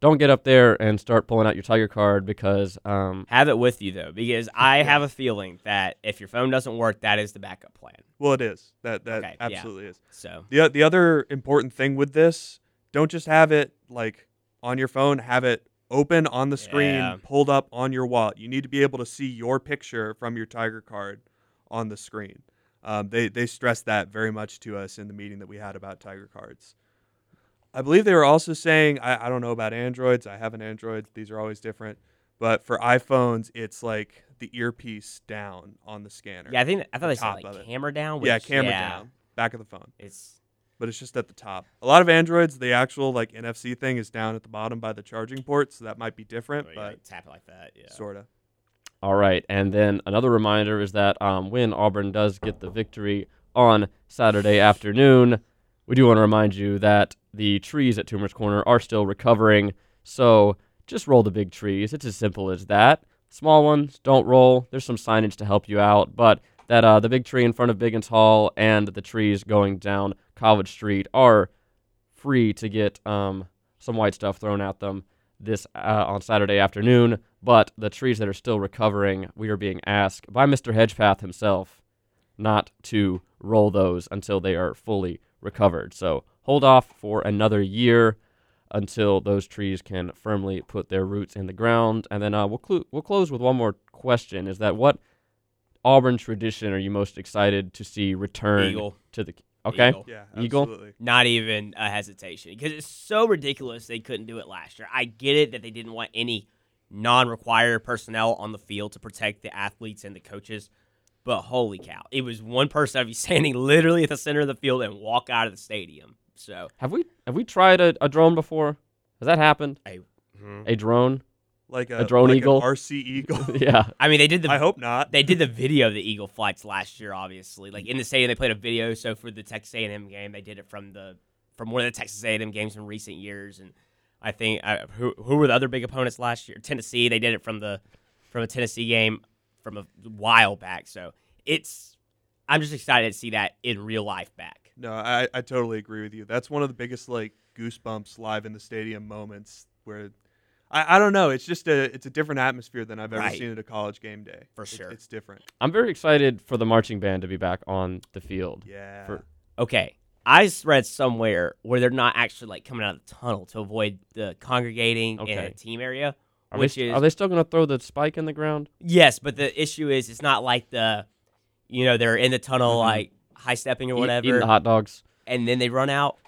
don't get up there and start pulling out your Tiger card because um, Have it with you though, because I have a feeling that if your phone doesn't work, that is the backup plan. Well, it is. That that Okay, yeah. absolutely is. So The the other important thing with this, don't just have it like on your phone, have it open on the screen, Yeah. pulled up on your wallet. You need to be able to see your picture from your Tiger card on the screen. Um, they they stressed that very much to us in the meeting that we had about Tiger cards. I believe they were also saying I, I don't know about Androids. I have an Android. These are always different. But for iPhones, it's like the earpiece down on the scanner. yeah, I think I thought The they said like of it. camera down. yeah, camera yeah, down, back of the phone It's but it's just at the top. A lot of Androids, the actual like NFC thing is down at the bottom by the charging port, so that might be different, oh, yeah, but tap it like that. Yeah. sorta. All right, and then another reminder is that um, when Auburn does get the victory on Saturday afternoon, we do want to remind you that the trees at Toomer's Corner are still recovering. So just roll the big trees. It's as simple as that. Small ones don't roll. There's some signage to help you out, but that uh, the big tree in front of Biggins Hall and the trees going down College Street are free to get um, some white stuff thrown at them this uh, on Saturday afternoon. But the trees that are still recovering, we are being asked by Mr. Hedgepath himself not to roll those until they are fully recovered. So hold off for another year until those trees can firmly put their roots in the ground. And then uh, we'll clu- we'll close with one more question: Is that what Auburn tradition are you most excited to see return Eagle. to the? Okay, Eagle. Yeah, Eagle. absolutely. Not even a hesitation because it's so ridiculous they couldn't do it last year. I get it that they didn't want any non-required personnel on the field to protect the athletes and the coaches, but holy cow, it was one person that would be standing literally at the center of the field and walk out of the stadium. So Have we have we tried a, a drone before? Has that happened? A hmm. a drone? Like a, A drone like an eagle? RC eagle. yeah. I mean, they did the I hope not. they did the video of the Eagle flights last year. Obviously, like in the stadium, they played a video. So for the Texas A&M game, they did it from the from one of the Texas A&M games in recent years. And I think uh, who who were the other big opponents last year? Tennessee. They did it from the from a Tennessee game from a while back. So it's I'm just excited to see that in real life back. No, I, I totally agree with you. That's one of the biggest like goosebumps live in the stadium moments where I, I don't know. It's just a it's a different atmosphere than I've ever Right. seen at a college game day. For It's- sure. it's different. I'm very excited for the marching band to be back on the field. Yeah. For, Okay. I read somewhere where they're not actually like coming out of the tunnel to avoid the congregating in a team area, are, which they, is are they still going to throw the spike in the ground? Yes, but the issue is it's not like the, you know, they're in the tunnel mm-hmm. like high stepping or Eat- whatever, eating the hot dogs. and then they run out,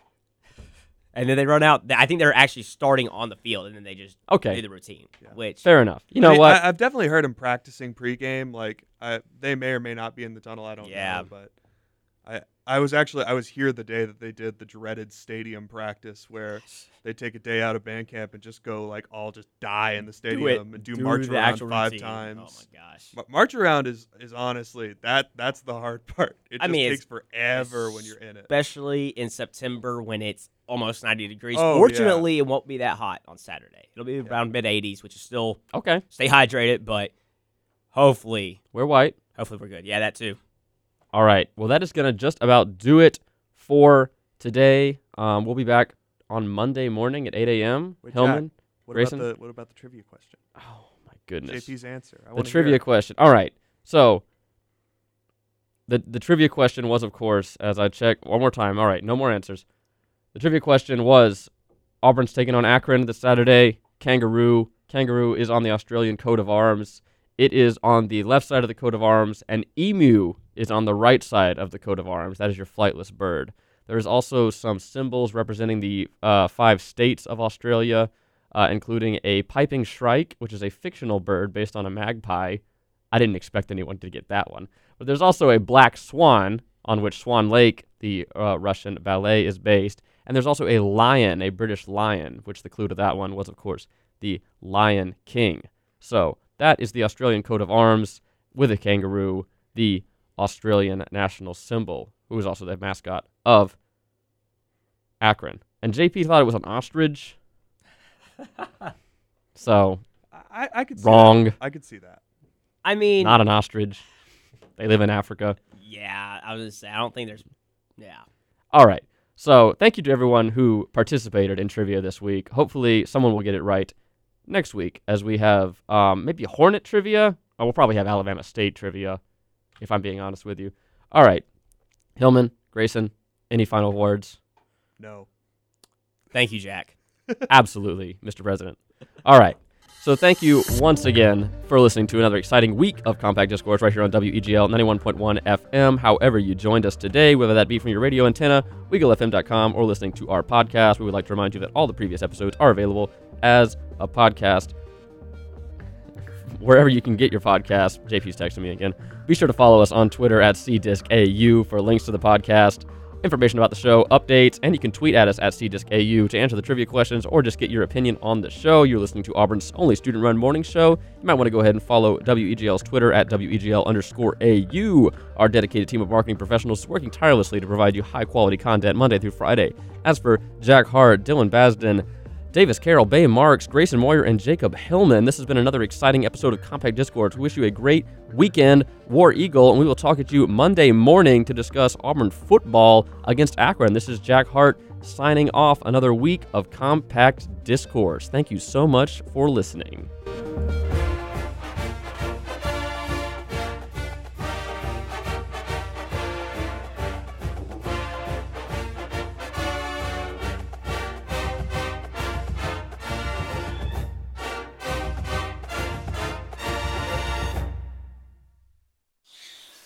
and then they run out. I think they're actually starting on the field, and then they just Okay. do the routine. Which Fair enough. You I know mean, what? I, I've definitely heard them practicing pregame. Like I, they may or may not be in the tunnel. I don't Yeah. know, but I I was actually I was here the day that they did the dreaded stadium practice where they take a day out of band camp and just go like all just die in the stadium and do, do march around five routine. times. Oh my gosh. Ma- March around is is honestly that that's the hard part. It I just mean, takes forever when you're in it. especially in September when it's almost 90 degrees. Oh, yeah. Fortunately, it won't be that hot on Saturday. It'll be around mid 80s, which is still okay. stay hydrated, but hopefully, We're white. hopefully we're good. Yeah, that too. All right. Well, that is going to just about do it for today. Um, we'll be back on Monday morning at 8 a.m. Wait, Jack, Hillman, what Grayson. about the what about the trivia question? oh my goodness. JP's answer. I the wanna hear trivia question. All right. So the the trivia question was, of course, as I check one more time. All right, no more answers. The trivia question was: Auburn's taking on Akron this Saturday. Kangaroo. Kangaroo is on the Australian coat of arms. It is on the left side of the coat of arms, and emu is on the right side of the coat of arms. That is your flightless bird. There is also some symbols representing the uh, five states of Australia, uh, including a piping shrike, which is a fictional bird based on a magpie. I didn't expect anyone to get that one. But there's also a black swan, on which Swan Lake, the uh, Russian ballet, is based. And there's also a lion, a British lion, which the clue to that one was, of course, the Lion King. So that is the Australian coat of arms with a kangaroo, the Australian national symbol, who is also the mascot of Akron. And JP thought it was an ostrich. so I, I could see Wrong. That. I could see that. I mean, not an ostrich. They live in Africa. yeah, I was gonna say I don't think there's, yeah. All right. So thank you to everyone who participated in trivia this week. Hopefully, someone will get it right next week as we have um, maybe Hornet trivia. Or we'll probably have Alabama State trivia, if I'm being honest with you. All right. Hillman, Grayson, any final words? No. Thank you, Jack. Absolutely, Mr. President. All right. So thank you once again for listening to another exciting week of Compact Discourse right here on WEGL 91.1 FM. However, you joined us today, whether that be from your radio antenna, WeagleFM.com, or listening to our podcast, we would like to remind you that all the previous episodes are available as a podcast wherever you can get your podcast. JP's texting me again. Be sure to follow us on Twitter at CDiscAU for links to the podcast, information about the show, updates, and you can tweet at us at CDiscAU to answer the trivia questions or just get your opinion on the show. You're listening to Auburn's only student run morning show. You might want to go ahead and follow WEGL's Twitter at WEGL underscore AU, our dedicated team of marketing professionals working tirelessly to provide you high quality content Monday through Friday. As for Jack Hart, Dylan Basden, Davis Carroll, Bay Marks, Grayson Moyer, and Jacob Hillman. This has been another exciting episode of Compact Discourse. We wish you a great weekend, War Eagle, and we will talk at you Monday morning to discuss Auburn football against Akron. This is Jack Hart signing off another week of Compact Discourse. Thank you so much for listening.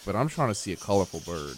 But I'm trying to see a colorful bird.